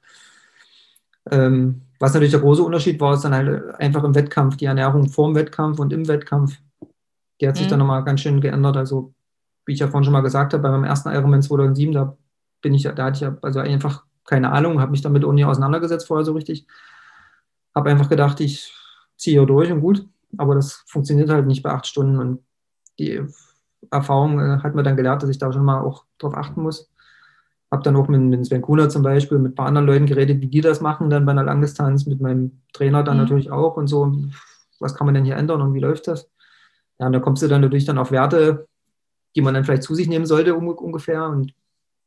Ähm, was natürlich der große Unterschied war, ist dann halt einfach im Wettkampf, die Ernährung vor dem Wettkampf und im Wettkampf. Die hat sich mhm. dann nochmal ganz schön geändert. Also, wie ich ja vorhin schon mal gesagt habe, bei meinem ersten Ironman 2007, da bin ich, da hatte ich also einfach keine Ahnung, habe mich damit auch nie auseinandergesetzt vorher so richtig. Habe einfach gedacht, ich ziehe hier durch und gut. aber das funktioniert halt nicht bei acht Stunden und die Erfahrung äh, hat mir dann gelernt, dass ich da schon mal auch drauf achten muss. Habe dann auch mit, mit Sven Kuhner zum Beispiel, mit ein paar anderen Leuten geredet, wie die das machen dann bei einer Langdistanz, mit meinem Trainer dann mhm. natürlich auch und so. Was kann man denn hier ändern und wie läuft das? Ja, und da kommst du dann natürlich dann auf Werte, die man dann vielleicht zu sich nehmen sollte um, ungefähr und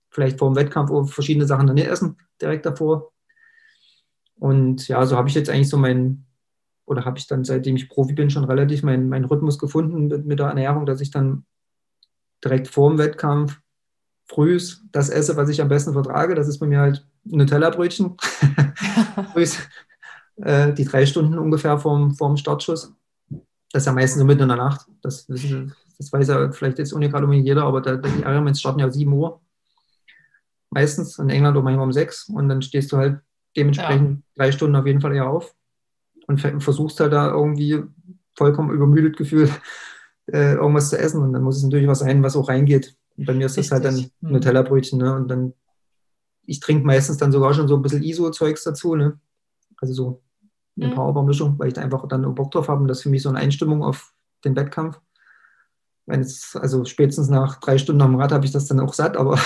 vielleicht vor dem Wettkampf verschiedene Sachen dann nicht essen, direkt davor. Und ja, so habe ich jetzt eigentlich so mein, oder habe ich dann, seitdem ich Profi bin, schon relativ meinen mein Rhythmus gefunden mit, mit der Ernährung, dass ich dann direkt vor dem Wettkampf frühs das esse, was ich am besten vertrage. Das ist bei mir halt Nutella-Brötchen. frühs, äh, die drei Stunden ungefähr vorm, vorm Startschuss. Das ist ja meistens so mitten in der Nacht. Das, das weiß ja vielleicht jetzt ohne gerade um jeder, aber da, die Ironmans starten ja um 7 Uhr. Meistens in England auch manchmal um 6 und dann stehst du halt dementsprechend ja. drei Stunden auf jeden Fall eher auf und versuchst halt da irgendwie vollkommen übermüdet gefühlt äh, irgendwas zu essen und dann muss es natürlich was sein, was auch reingeht. Und bei mir ist Richtig. das halt dann mhm. Nutella-Brötchen ne? und dann ich trinke meistens dann sogar schon so ein bisschen ISO-Zeugs dazu, ne? also so eine mhm. Powerbar-Mischung, weil ich da einfach dann Bock drauf habe und das ist für mich so eine Einstimmung auf den Wettkampf. Es, also spätestens nach drei Stunden am Rad habe ich das dann auch satt, aber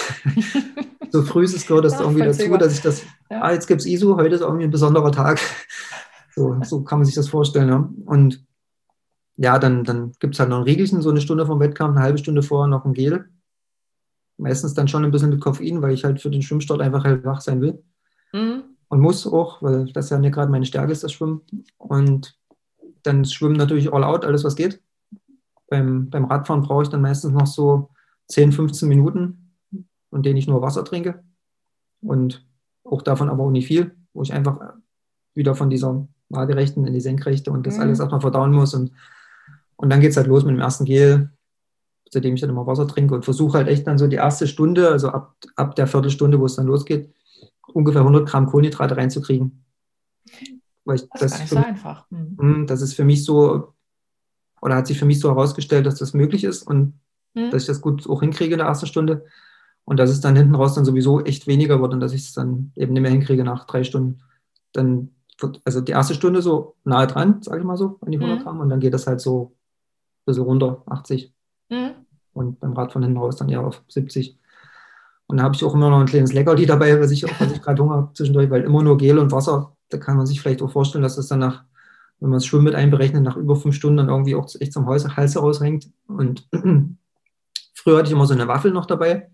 so früh ist es gehört das irgendwie dazu, dass ich das, ja. ah, jetzt gibt es ISO, heute ist irgendwie ein besonderer Tag. So, so kann man sich das vorstellen. Ja. Und ja, dann, dann gibt es halt noch ein Riegelchen, so eine Stunde vom Wettkampf, eine halbe Stunde vorher noch ein Gel. Meistens dann schon ein bisschen mit Koffein, weil ich halt für den Schwimmstart einfach halt wach sein will. Mhm. Und muss auch, weil das ja nicht gerade meine Stärke ist, das Schwimmen. Und dann Schwimmen natürlich all out, alles was geht. Beim, beim Radfahren brauche ich dann meistens noch so 10, 15 Minuten, und denen ich nur Wasser trinke. Und auch davon aber auch nicht viel, wo ich einfach wieder von dieser waagerechten in die senkrechte und das mhm. alles erstmal verdauen muss. Und, und dann geht es halt los mit dem ersten Gel, seitdem ich dann immer Wasser trinke und versuche halt echt dann so die erste Stunde, also ab, ab der Viertelstunde, wo es dann losgeht, ungefähr 100 Gramm Kohlenhydrate reinzukriegen. Weil ich, das, das ist so mich, einfach. Mhm. Hm, das ist für mich so, oder hat sich für mich so herausgestellt, dass das möglich ist und mhm. dass ich das gut auch hinkriege in der ersten Stunde. Und dass es dann hinten raus dann sowieso echt weniger wird und dass ich es dann eben nicht mehr hinkriege nach drei Stunden. Dann wird, also die erste Stunde so nahe dran, sage ich mal so, an die 100 mhm. Gramm. Und dann geht das halt so bisschen runter, 80. Mhm. Und beim Rad von hinten raus dann eher auf 70. Und da habe ich auch immer noch ein kleines Leckerli dabei, was ich, ich gerade Hunger habe zwischendurch, weil immer nur Gel und Wasser, da kann man sich vielleicht auch vorstellen, dass das dann nach, wenn man das Schwimmen mit einberechnet, nach über fünf Stunden dann irgendwie auch echt zum Hals, Hals heraushängt. Und früher hatte ich immer so eine Waffel noch dabei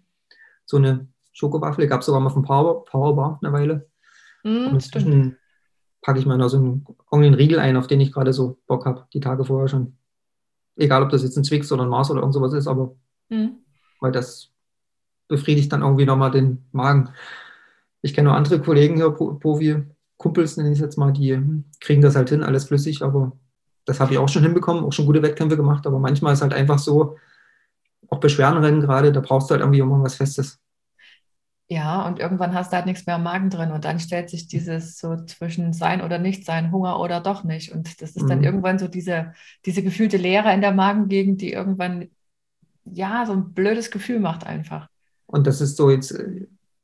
so eine Schokowaffel, gab es sogar mal von Power, Powerbar eine Weile. Mm, und inzwischen packe ich mal noch so einen, irgendeinen Riegel ein, auf den ich gerade so Bock habe, die Tage vorher schon. Egal, ob das jetzt ein Zwix oder ein Mars oder irgend sowas ist, aber mm. weil das befriedigt dann irgendwie nochmal den Magen. Ich kenne noch andere Kollegen hier, Profi, Kumpels nenne ich es jetzt mal, die kriegen das halt hin, alles flüssig, aber das habe ich auch schon hinbekommen, auch schon gute Wettkämpfe gemacht, aber manchmal ist halt einfach so, auch Beschwerdenrennen gerade, da brauchst du halt irgendwie immer was Festes. Ja, und irgendwann hast du halt nichts mehr im Magen drin und dann stellt sich dieses so zwischen sein oder nicht sein, Hunger oder doch nicht. Und das ist dann mhm. irgendwann so diese, diese gefühlte Leere in der Magengegend, die irgendwann ja so ein blödes Gefühl macht einfach. Und das ist so jetzt,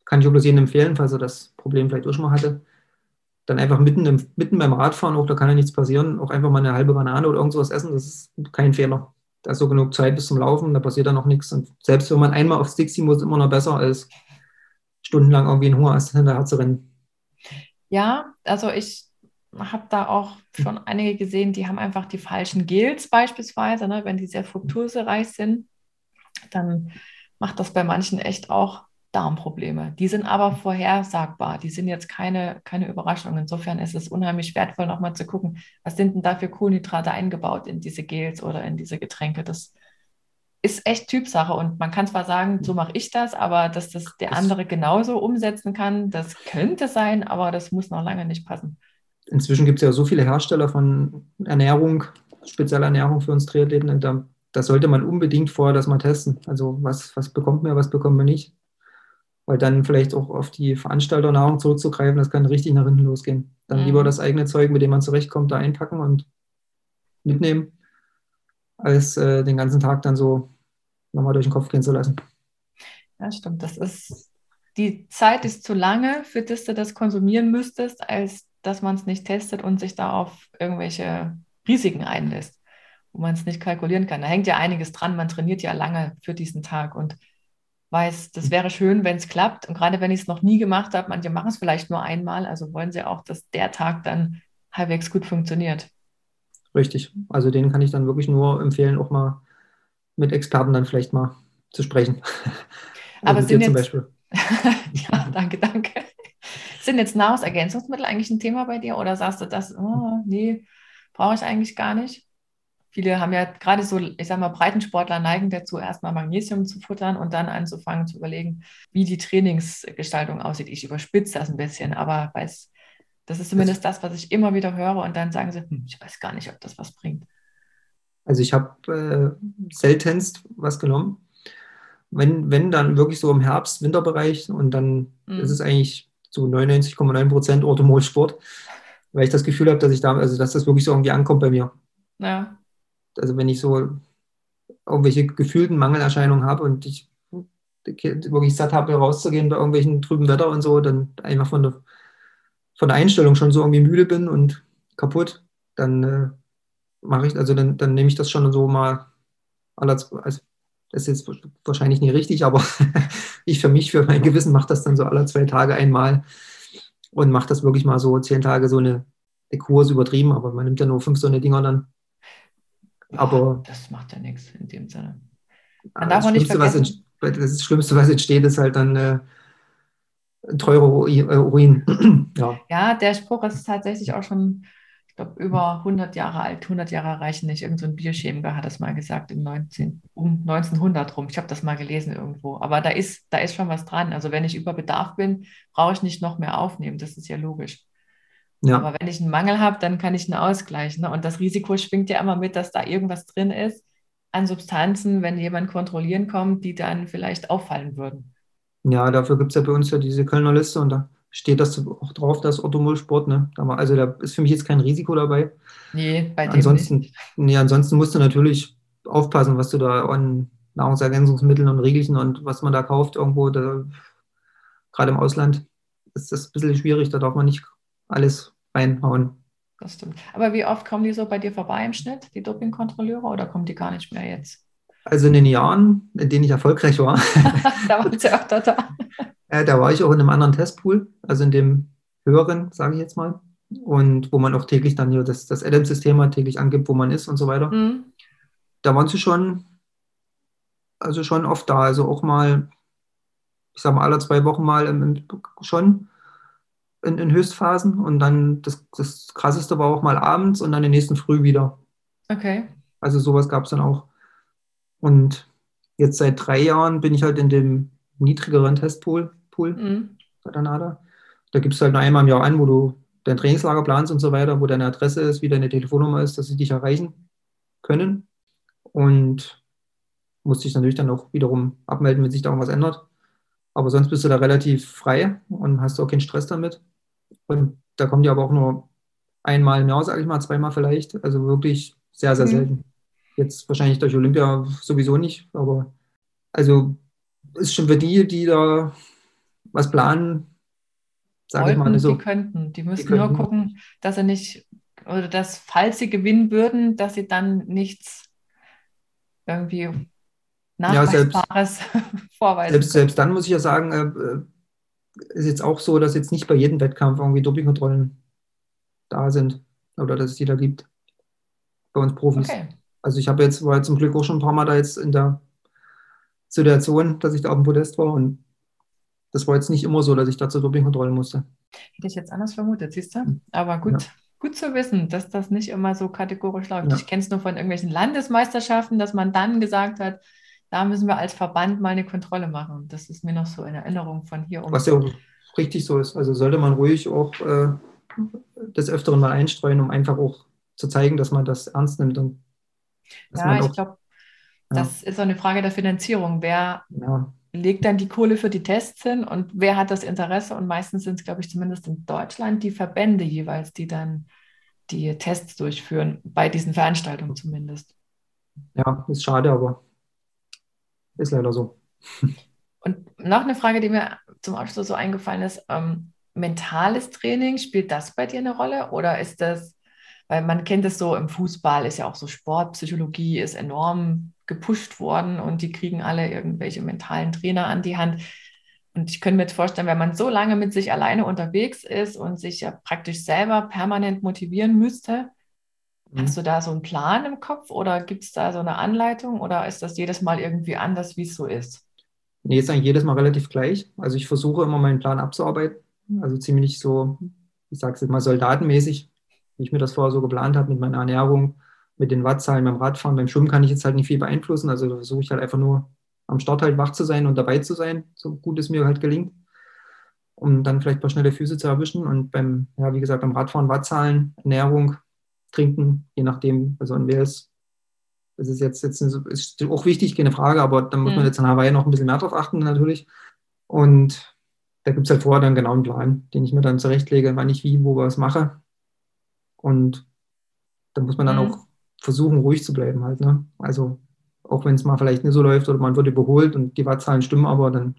kann ich auch bloß jedem empfehlen, falls er das Problem vielleicht auch schon mal hatte, dann einfach mitten, im, mitten beim Radfahren, auch da kann ja nichts passieren, auch einfach mal eine halbe Banane oder irgendwas essen, das ist kein Fehler da ist so genug Zeit bis zum Laufen, da passiert dann noch nichts. Und selbst wenn man einmal auf Stick ziehen muss, immer noch besser als stundenlang irgendwie in Hunger hinterher zu rennen. Ja, also ich habe da auch schon einige gesehen, die haben einfach die falschen Gels beispielsweise, ne? wenn die sehr fruktosereich sind, dann macht das bei manchen echt auch Darmprobleme. Die sind aber vorhersagbar. Die sind jetzt keine, keine Überraschung. Insofern ist es unheimlich wertvoll, nochmal zu gucken, was sind denn da für Kohlenhydrate eingebaut in diese Gels oder in diese Getränke. Das ist echt Typsache. Und man kann zwar sagen, so mache ich das, aber dass das der andere genauso umsetzen kann, das könnte sein, aber das muss noch lange nicht passen. Inzwischen gibt es ja so viele Hersteller von Ernährung, spezielle Ernährung für uns Triathleten. Da, da sollte man unbedingt vorher das mal testen. Also was, was bekommt man, was bekommt man nicht weil dann vielleicht auch auf die Veranstalternahrung zurückzugreifen, das kann richtig nach hinten losgehen. Dann mhm. lieber das eigene Zeug, mit dem man zurechtkommt, da einpacken und mitnehmen, als äh, den ganzen Tag dann so nochmal durch den Kopf gehen zu lassen. Ja, stimmt. Das ist, die Zeit ist zu lange, für das du das konsumieren müsstest, als dass man es nicht testet und sich da auf irgendwelche Risiken einlässt, wo man es nicht kalkulieren kann. Da hängt ja einiges dran. Man trainiert ja lange für diesen Tag und weiß, das wäre schön, wenn es klappt. Und gerade wenn ich es noch nie gemacht habe, manche machen es vielleicht nur einmal, also wollen sie auch, dass der Tag dann halbwegs gut funktioniert. Richtig. Also den kann ich dann wirklich nur empfehlen, auch mal mit Experten dann vielleicht mal zu sprechen. Aber sind jetzt, zum Beispiel. ja, danke, danke. Sind jetzt Nahrungsergänzungsmittel eigentlich ein Thema bei dir oder sagst du das, oh, nee, brauche ich eigentlich gar nicht? Viele haben ja gerade so, ich sag mal, Breitensportler neigen dazu, erstmal Magnesium zu futtern und dann anzufangen zu überlegen, wie die Trainingsgestaltung aussieht. Ich überspitze das ein bisschen, aber weiß, das ist zumindest das, was ich immer wieder höre und dann sagen sie, hm, ich weiß gar nicht, ob das was bringt. Also ich habe äh, seltenst was genommen. Wenn, wenn dann wirklich so im Herbst, Winterbereich und dann mhm. ist es eigentlich zu 99,9 Prozent Orthomol-Sport, weil ich das Gefühl habe, dass ich da, also dass das wirklich so irgendwie ankommt bei mir. Ja. Also wenn ich so irgendwelche gefühlten Mangelerscheinungen habe und ich wirklich satt habe, rauszugehen bei irgendwelchen trüben Wetter und so, dann einfach von der, von der Einstellung schon so irgendwie müde bin und kaputt, dann äh, mache ich, also dann, dann nehme ich das schon so mal, also das ist jetzt wahrscheinlich nicht richtig, aber ich für mich, für mein Gewissen mache das dann so alle zwei Tage einmal und mache das wirklich mal so zehn Tage so eine, eine Kurs übertrieben, aber man nimmt ja nur fünf so eine Dinger dann. Aber das macht ja nichts in dem Sinne. Man darf das, Schlimmste, was das Schlimmste, was entsteht, ist halt dann äh, ein teurer Urin. ja. ja, der Spruch ist tatsächlich auch schon ich glaube, über 100 Jahre alt, 100 Jahre reichen nicht. Irgend so ein Biochemiker hat das mal gesagt, im 19, um 1900 rum. Ich habe das mal gelesen irgendwo. Aber da ist, da ist schon was dran. Also wenn ich über Bedarf bin, brauche ich nicht noch mehr aufnehmen. Das ist ja logisch. Ja. Aber wenn ich einen Mangel habe, dann kann ich einen ausgleichen. Ne? Und das Risiko schwingt ja immer mit, dass da irgendwas drin ist an Substanzen, wenn jemand kontrollieren kommt, die dann vielleicht auffallen würden. Ja, dafür gibt es ja bei uns ja diese Kölner Liste und da steht das auch drauf, das Ottomol-Sport. Ne? Also da ist für mich jetzt kein Risiko dabei. Nee, bei dem ansonsten, nicht. Nee, ansonsten musst du natürlich aufpassen, was du da an Nahrungsergänzungsmitteln und Riegelchen und was man da kauft irgendwo. Da, gerade im Ausland ist das ein bisschen schwierig, da darf man nicht alles reinhauen. Das stimmt. Aber wie oft kommen die so bei dir vorbei im Schnitt, die Dopingkontrolleure, oder kommen die gar nicht mehr jetzt? Also in den Jahren, in denen ich erfolgreich war, da waren sie öfter da. Äh, da war ich auch in einem anderen Testpool, also in dem höheren, sage ich jetzt mal. Und wo man auch täglich dann hier das, das Adams-System täglich angibt, wo man ist und so weiter. Mhm. Da waren sie schon, also schon oft da. Also auch mal, ich sage mal, alle zwei Wochen mal im, schon in, in, Höchstphasen. Und dann das, das krasseste war auch mal abends und dann den nächsten Früh wieder. Okay. Also sowas gab es dann auch. Und jetzt seit drei Jahren bin ich halt in dem niedrigeren Testpool Pool mhm. bei der NADA. Da gibst du halt nur einmal im Jahr an, wo du dein Trainingslager planst und so weiter, wo deine Adresse ist, wie deine Telefonnummer ist, dass sie dich erreichen können. Und musst dich natürlich dann auch wiederum abmelden, wenn sich da irgendwas ändert. Aber sonst bist du da relativ frei und hast auch keinen Stress damit. Und da kommen die aber auch nur einmal im Jahr, sage ich mal, zweimal vielleicht. Also wirklich sehr, sehr mhm. selten. Jetzt wahrscheinlich durch Olympia sowieso nicht, aber also ist schon für die, die da was planen, sage ich mal so. Die könnten, die müssten die nur gucken, dass sie nicht, oder dass, falls sie gewinnen würden, dass sie dann nichts irgendwie Nachweisbares ja, selbst, vorweisen. Selbst, selbst, dann muss ich ja sagen, äh, äh, ist jetzt auch so, dass jetzt nicht bei jedem Wettkampf irgendwie Dopingkontrollen da sind oder dass es die da gibt. Bei uns Profis. Okay. Also ich habe jetzt, war jetzt zum Glück auch schon ein paar Mal da jetzt in der Situation, dass ich da auf dem Podest war und das war jetzt nicht immer so, dass ich da zur Dopingkontrolle musste. Hätte ich jetzt anders vermutet, siehst du? Hm. Aber gut, ja. gut zu wissen, dass das nicht immer so kategorisch läuft. Ja. Ich kenne es nur von irgendwelchen Landesmeisterschaften, dass man dann gesagt hat, da müssen wir als Verband mal eine Kontrolle machen. Das ist mir noch so in Erinnerung von hier um. Was ja auch richtig so ist. Also sollte man ruhig auch äh, des Öfteren mal einstreuen, um einfach auch zu zeigen, dass man das ernst nimmt. Und ja, ich glaube, das ist so eine Frage der Finanzierung. Wer ja legt dann die Kohle für die Tests hin und wer hat das Interesse? Und meistens sind es, glaube ich, zumindest in Deutschland die Verbände jeweils, die dann die Tests durchführen, bei diesen Veranstaltungen zumindest. Ja, ist schade, aber ist leider so. Und noch eine Frage, die mir zum Abschluss so eingefallen ist. Ähm, mentales Training, spielt das bei dir eine Rolle oder ist das Weil man kennt es so im Fußball, ist ja auch so Sportpsychologie ist enorm gepusht worden und die kriegen alle irgendwelche mentalen Trainer an die Hand. Und ich könnte mir jetzt vorstellen, wenn man so lange mit sich alleine unterwegs ist und sich ja praktisch selber permanent motivieren müsste, mhm. hast du da so einen Plan im Kopf oder gibt es da so eine Anleitung oder ist das jedes Mal irgendwie anders, wie es so ist? Nee, ist eigentlich jedes Mal relativ gleich. Also ich versuche immer meinen Plan abzuarbeiten. Also ziemlich so, ich sage es jetzt mal soldatenmäßig, wie ich mir das vorher so geplant habe mit meiner Ernährung, mit den Wattzahlen beim Radfahren. Beim Schwimmen kann ich jetzt halt nicht viel beeinflussen. Also da versuche ich halt einfach nur am Start halt wach zu sein und dabei zu sein, so gut es mir halt gelingt, um dann vielleicht ein paar schnelle Füße zu erwischen. Und beim, ja, wie gesagt, beim Radfahren Wattzahlen, Ernährung, Trinken, je nachdem, also in Wales, das ist jetzt, jetzt ist auch wichtig, keine Frage, aber da muss mhm. man jetzt in Hawaii noch ein bisschen mehr drauf achten natürlich. Und da gibt es halt vorher dann genau einen Plan, den ich mir dann zurechtlege, wann ich wie, wo was mache. Und da muss man dann mhm. auch versuchen, ruhig zu bleiben halt. Ne? Also auch wenn es mal vielleicht nicht so läuft oder man wird überholt und die Wattzahlen stimmen, aber dann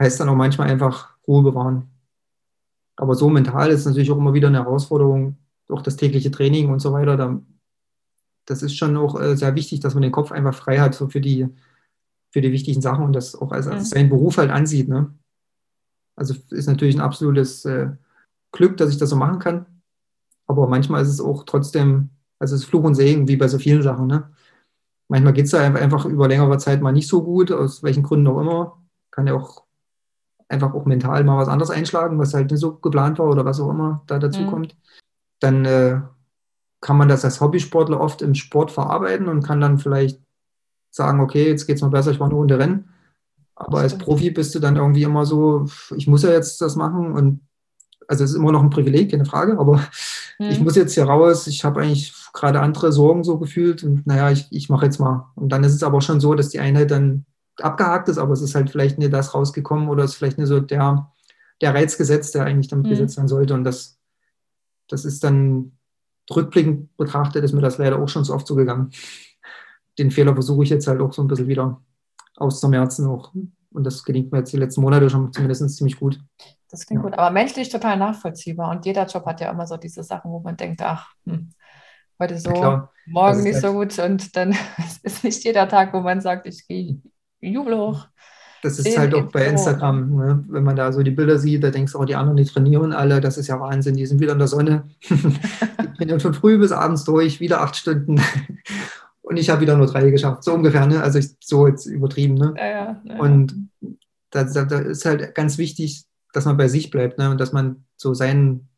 heißt dann auch manchmal einfach Ruhe bewahren. Aber so mental ist natürlich auch immer wieder eine Herausforderung, auch das tägliche Training und so weiter. Da, das ist schon auch äh, sehr wichtig, dass man den Kopf einfach frei hat so für, die, für die wichtigen Sachen und das auch als, als seinen Beruf halt ansieht. Ne? Also ist natürlich ein absolutes äh, Glück, dass ich das so machen kann. Aber manchmal ist es auch trotzdem, also es ist Fluch und Segen, wie bei so vielen Sachen. Ne? Manchmal geht es da einfach über längere Zeit mal nicht so gut, aus welchen Gründen auch immer. Kann ja auch einfach auch mental mal was anderes einschlagen, was halt nicht so geplant war oder was auch immer da dazu mhm. kommt. Dann äh, kann man das als Hobbysportler oft im Sport verarbeiten und kann dann vielleicht sagen, okay, jetzt geht es mal besser, ich war eine Runde Rennen. Aber als Profi bist du dann irgendwie immer so, ich muss ja jetzt das machen und also es ist immer noch ein Privileg, keine Frage, aber mhm. ich muss jetzt hier raus, ich habe eigentlich gerade andere Sorgen so gefühlt und naja, ich, ich mache jetzt mal. Und dann ist es aber schon so, dass die Einheit dann abgehakt ist, aber es ist halt vielleicht nicht das rausgekommen oder es ist vielleicht nicht so der, der Reiz gesetzt, der eigentlich damit mhm. gesetzt sein sollte. Und das, das ist dann rückblickend betrachtet, ist mir das leider auch schon so oft so gegangen. Den Fehler versuche ich jetzt halt auch so ein bisschen wieder auszumerzen auch. Und das gelingt mir jetzt die letzten Monate schon zumindest ziemlich gut. Das klingt ja. gut, aber menschlich total nachvollziehbar. Und jeder Job hat ja immer so diese Sachen, wo man denkt, ach, hm, heute so, ja, morgen nicht so gut. Und dann ist nicht jeder Tag, wo man sagt, ich gehe Jubel hoch. Das ist halt auch bei Instagram, ne? wenn man da so die Bilder sieht, da denkst du auch, die anderen, die trainieren alle, das ist ja Wahnsinn, die sind wieder in der Sonne. die trainieren von früh bis abends durch, wieder acht Stunden. Und ich habe wieder nur drei geschafft, so ungefähr, ne? also ich, so jetzt übertrieben. Ne? Ja, ja, ja. Und da, da, ist halt ganz wichtig, dass man bei sich bleibt ne? und dass man so sein,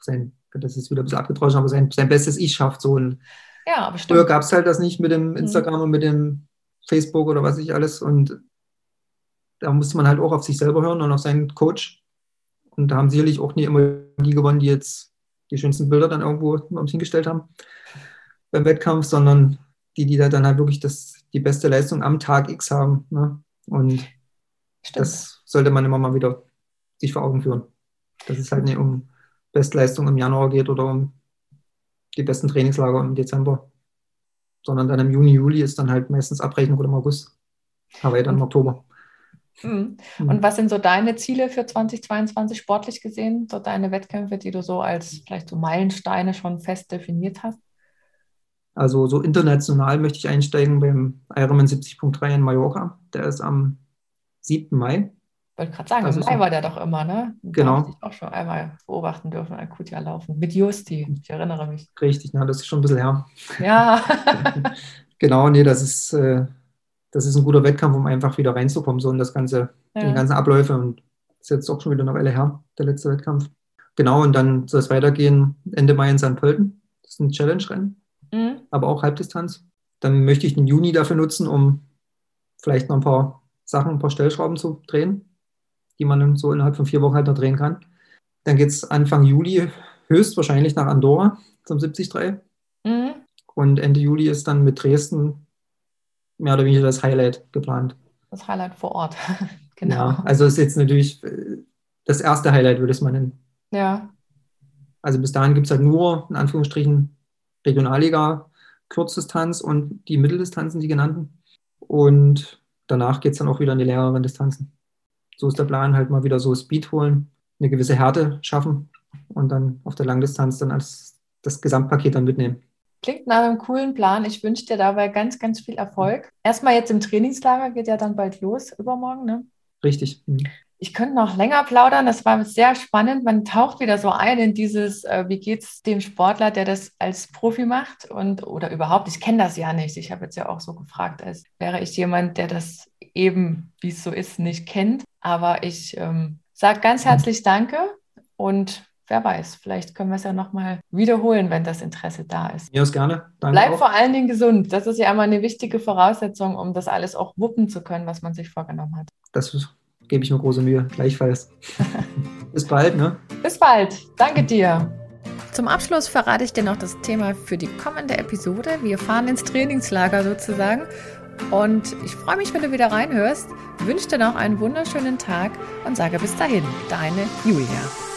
sein das ist wieder ein bisschen abgetroschen, aber sein, sein bestes Ich schafft. So. Und ja, aber Früher gab es halt das nicht mit dem mhm. Instagram mhm. und mit dem Facebook oder was ich alles. Und da musste man halt auch auf sich selber hören und auf seinen Coach. Und da haben sicherlich auch nie immer die gewonnen, die jetzt die schönsten Bilder dann irgendwo uns hingestellt haben beim Wettkampf, sondern die, die da dann halt wirklich das, die beste Leistung am Tag X haben. Ne? Und Stimmt. das sollte man immer mal wieder sich vor Augen führen. Das ist halt nicht um Bestleistung im Januar geht oder um die besten Trainingslager im Dezember, sondern dann im Juni, Juli ist dann halt meistens Abrechnung oder im August, aber dann im Oktober. Mhm. Und was sind so deine Ziele für 2022 sportlich gesehen, so deine Wettkämpfe, die du so als vielleicht so Meilensteine schon fest definiert hast? Also so international möchte ich einsteigen beim Ironman 70.3 in Mallorca. Der ist am 7. Mai. Ich wollte gerade sagen, im Mai war der doch immer, ne? Da genau. habe ich auch schon einmal beobachten dürfen, ein Kutja laufen. Mit Justi, ich erinnere mich. Richtig, na, das ist schon ein bisschen her. Ja. genau, nee, das ist, äh, das ist ein guter Wettkampf, um einfach wieder reinzukommen, so in das ganze, ja. in die ganzen Abläufe. Und das ist jetzt auch schon wieder eine Weile her, der letzte Wettkampf. Genau, und dann soll es weitergehen Ende Mai in St. Pölten. Das ist ein Challenge-Rennen, mhm. aber auch Halbdistanz. Dann möchte ich den Juni dafür nutzen, um vielleicht noch ein paar Sachen, ein paar Stellschrauben zu drehen die man so innerhalb von vier Wochen halt noch drehen kann. Dann geht es Anfang Juli höchstwahrscheinlich nach Andorra zum 73. Mhm. Und Ende Juli ist dann mit Dresden mehr oder weniger das Highlight geplant. Das Highlight vor Ort, genau. Ja, also ist jetzt natürlich äh, das erste Highlight, würde ich es mal nennen. Ja. Also bis dahin gibt es halt nur, in Anführungsstrichen, Regionalliga, Kurzdistanz und die Mitteldistanzen, die genannten. Und danach geht es dann auch wieder in die längeren Distanzen so ist der Plan, halt mal wieder so Speed holen, eine gewisse Härte schaffen und dann auf der Langdistanz dann als das Gesamtpaket dann mitnehmen. Klingt nach einem coolen Plan. Ich wünsche dir dabei ganz, ganz viel Erfolg. Erstmal jetzt im Trainingslager geht ja dann bald los, übermorgen, ne? Richtig. Mhm. Ich könnte noch länger plaudern. Das war sehr spannend. Man taucht wieder so ein in dieses, äh, wie geht es dem Sportler, der das als Profi macht und oder überhaupt. Ich kenne das ja nicht. Ich habe jetzt ja auch so gefragt, als wäre ich jemand, der das eben, wie es so ist, nicht kennt. Aber ich ähm, sage ganz herzlich Danke und wer weiß, vielleicht können wir es ja nochmal wiederholen, wenn das Interesse da ist. Ja, ist gerne. Danke Bleib auch. vor allen Dingen gesund. Das ist ja immer eine wichtige Voraussetzung, um das alles auch wuppen zu können, was man sich vorgenommen hat. Das ist gebe ich mir große Mühe. Gleichfalls. Bis bald, ne? Bis bald. Danke dir. Zum Abschluss verrate ich dir noch das Thema für die kommende Episode. Wir fahren ins Trainingslager sozusagen. Und ich freue mich, wenn du wieder reinhörst. Wünsche dir noch einen wunderschönen Tag und sage bis dahin, deine Julia.